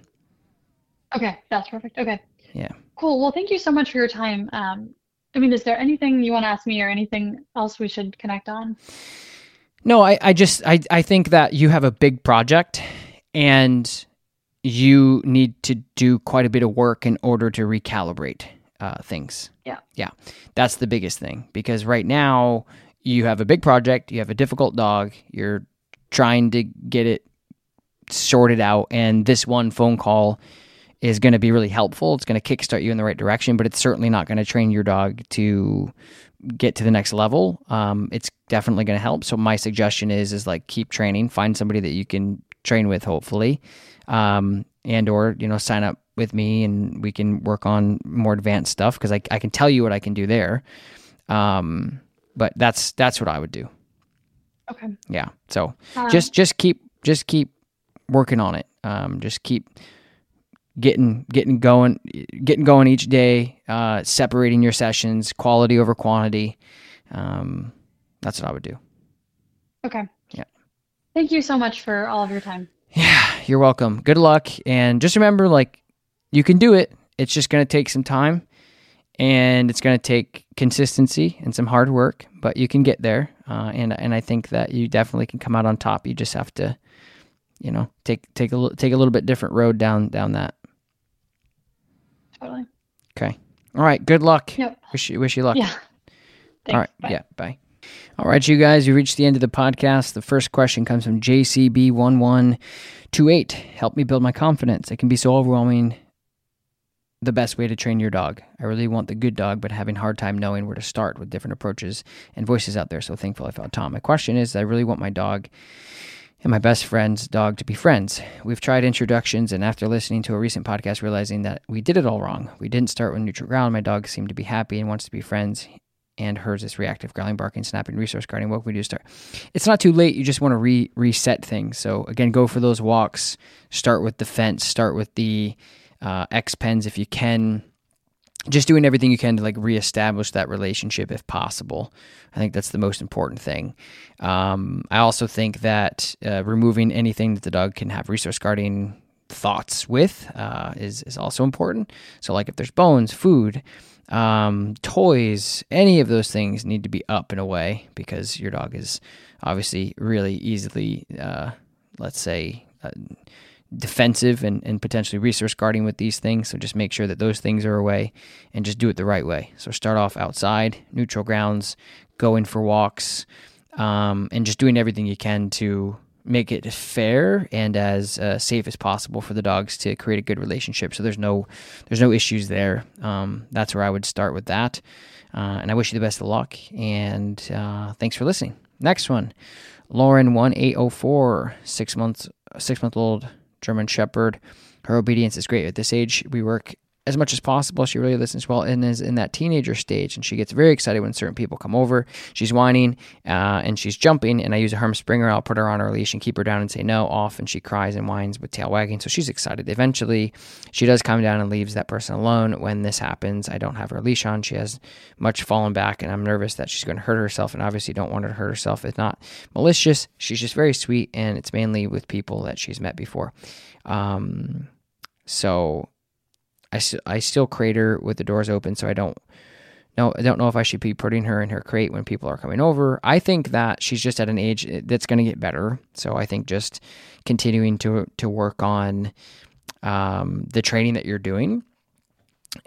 Okay, that's perfect. Okay.
Yeah.
Cool. Well, thank you so much for your time. Um, I mean, is there anything you want to ask me or anything else we should connect on?
No, I, I just I, I think that you have a big project and you need to do quite a bit of work in order to recalibrate uh, things.
Yeah.
Yeah. That's the biggest thing because right now you have a big project, you have a difficult dog, you're trying to get it sorted out, and this one phone call is going to be really helpful. It's going to kickstart you in the right direction, but it's certainly not going to train your dog to get to the next level. Um, it's definitely going to help. So my suggestion is is like keep training, find somebody that you can train with, hopefully, um, and or you know sign up with me and we can work on more advanced stuff because I, I can tell you what I can do there. Um, but that's that's what I would do.
Okay.
Yeah. So
Um,
just just keep just keep working on it. Um, just keep getting getting going getting going each day. Uh, separating your sessions, quality over quantity. Um, that's what I would do.
Okay.
Yeah.
Thank you so much for all of your time.
Yeah, you're welcome. Good luck, and just remember, like, you can do it. It's just going to take some time, and it's going to take consistency and some hard work, but you can get there. Uh, and and I think that you definitely can come out on top. You just have to, you know, take take a take a little bit different road down down that.
Totally.
Okay. All right. Good luck.
Yep.
Wish you wish you luck.
Yeah. Thanks.
All right.
Bye.
Yeah. Bye. All right, you guys, we reached the end of the podcast. The first question comes from JCB1128. Help me build my confidence. It can be so overwhelming. The best way to train your dog. I really want the good dog, but having a hard time knowing where to start with different approaches and voices out there. So thankful I found Tom. My question is I really want my dog and my best friend's dog to be friends. We've tried introductions, and after listening to a recent podcast, realizing that we did it all wrong. We didn't start with neutral ground. My dog seemed to be happy and wants to be friends and hers is reactive, growling, barking, snapping, resource guarding. What can we do to start? It's not too late. You just want to re- reset things. So again, go for those walks. Start with the fence. Start with the uh, X pens if you can. Just doing everything you can to like reestablish that relationship if possible. I think that's the most important thing. Um, I also think that uh, removing anything that the dog can have resource guarding thoughts with uh, is is also important. So like if there's bones, food, um, toys, any of those things need to be up and away because your dog is obviously really easily, uh, let's say, uh, defensive and, and potentially resource guarding with these things. So just make sure that those things are away and just do it the right way. So start off outside, neutral grounds, going for walks, um, and just doing everything you can to make it fair and as uh, safe as possible for the dogs to create a good relationship. So there's no there's no issues there. Um, that's where I would start with that. Uh, and I wish you the best of luck. And uh, thanks for listening. Next one, Lauren one eight zero four six months six month old German Shepherd. Her obedience is great at this age. We work as much as possible. She really listens well and is in that teenager stage. And she gets very excited when certain people come over. She's whining uh, and she's jumping. And I use a Herm Sprenger. I'll put her on her leash and keep her down and say no off. And she cries and whines with tail wagging. So she's excited. Eventually, she does calm down and leaves that person alone. When this happens, I don't have her leash on. She has much fallen back. And I'm nervous that she's going to hurt herself. And obviously, don't want her to hurt herself. It's not malicious. She's just very sweet. And it's mainly with people that she's met before. Um, so I, I still crate her with the doors open, so I don't know. I don't know if I should be putting her in her crate when people are coming over. I think that she's just at an age that's going to get better. So I think just continuing to to work on um, the training that you're doing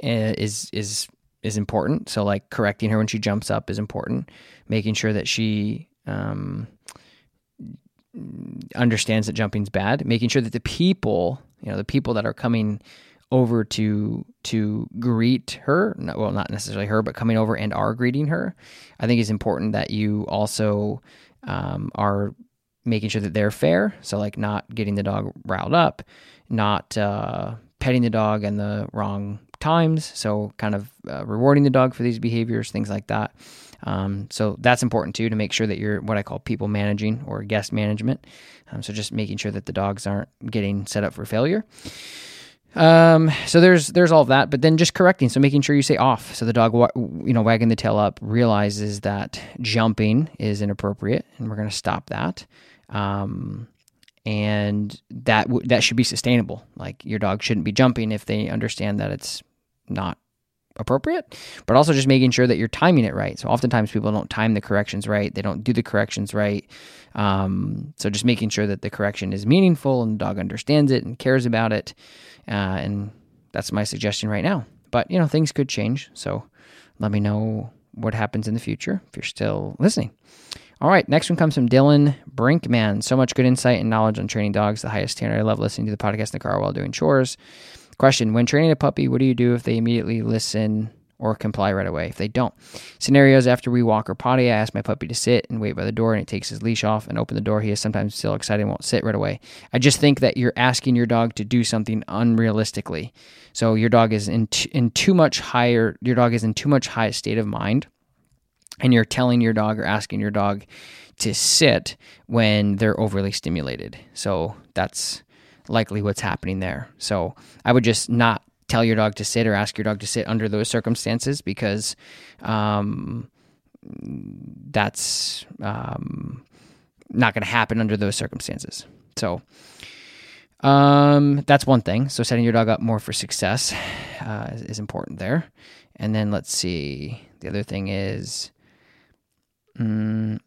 eh, is is is important. So like correcting her when she jumps up is important. Making sure that she um, understands that jumping's bad. Making sure that the people, you know, the people that are coming over to to greet her no- well not necessarily her but coming over and are greeting her i think it's important that you also um, are making sure that they're fair. So like not getting the dog riled up not uh, petting the dog in the wrong times. So kind of uh, rewarding the dog for these behaviors things like that. Um, so that's important too to make sure that you're what i call people managing or guest management. Um, so just making sure that the dogs aren't getting set up for failure Um, so there's there's all of that, but then just correcting. So making sure you say off. So the dog, you know, wagging the tail up realizes that jumping is inappropriate, and we're going to stop that. Um, and that w- that should be sustainable. Like your dog shouldn't be jumping if they understand that it's not appropriate, but also just making sure that you're timing it right. So oftentimes people don't time the corrections right, they don't do the corrections right. Um, so just making sure that the correction is meaningful and the dog understands it and cares about it, uh, and that's my suggestion right now. But you know things could change, so let me know what happens in the future if you're still listening. All right, next one comes from Dylan Brinkman. So much good insight and knowledge on training dogs, the highest standard. I love listening to the podcast in the car while doing chores. Question When training a puppy, what do you do if they immediately listen or comply right away? If they don't, scenarios after we walk or potty, I ask my puppy to sit and wait by the door, and it takes his leash off and open the door. He is sometimes still excited and won't sit right away. I just think that you're asking your dog to do something unrealistically. So your dog is in, t- in too much higher, your dog is in too much high state of mind and you're telling your dog or asking your dog to sit when they're overly stimulated. So that's likely what's happening there. So I would just not tell your dog to sit or ask your dog to sit under those circumstances because um, that's um, not going to happen under those circumstances. So um, that's one thing. So setting your dog up more for success uh, is, important there. And then let's see. The other thing is Mm,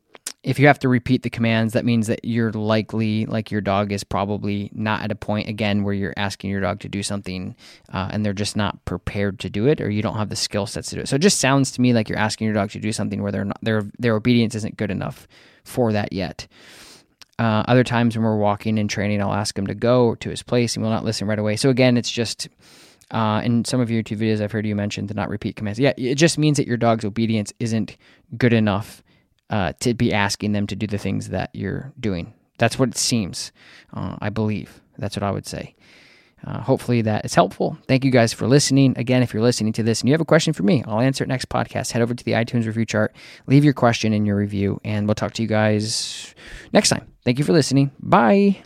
if you have to repeat the commands, that means that you're likely, like your dog is probably not at a point again where you're asking your dog to do something uh, and they're just not prepared to do it, or you don't have the skill sets to do it. So it just sounds to me like you're asking your dog to do something where they're not, their their obedience isn't good enough for that yet. Uh, other times when we're walking and training, I'll ask him to go to his place and will not listen right away. So again, it's just uh, in some of your YouTube videos, I've heard you mention to not repeat commands. Yeah, it just means that your dog's obedience isn't good enough uh, to be asking them to do the things that you're doing. That's what it seems, uh, I believe. That's what I would say. Uh, hopefully that is helpful. Thank you guys for listening. Again, if you're listening to this and you have a question for me, I'll answer it next podcast. Head over to the iTunes review chart, leave your question in your review, and we'll talk to you guys next time. Thank you for listening. Bye.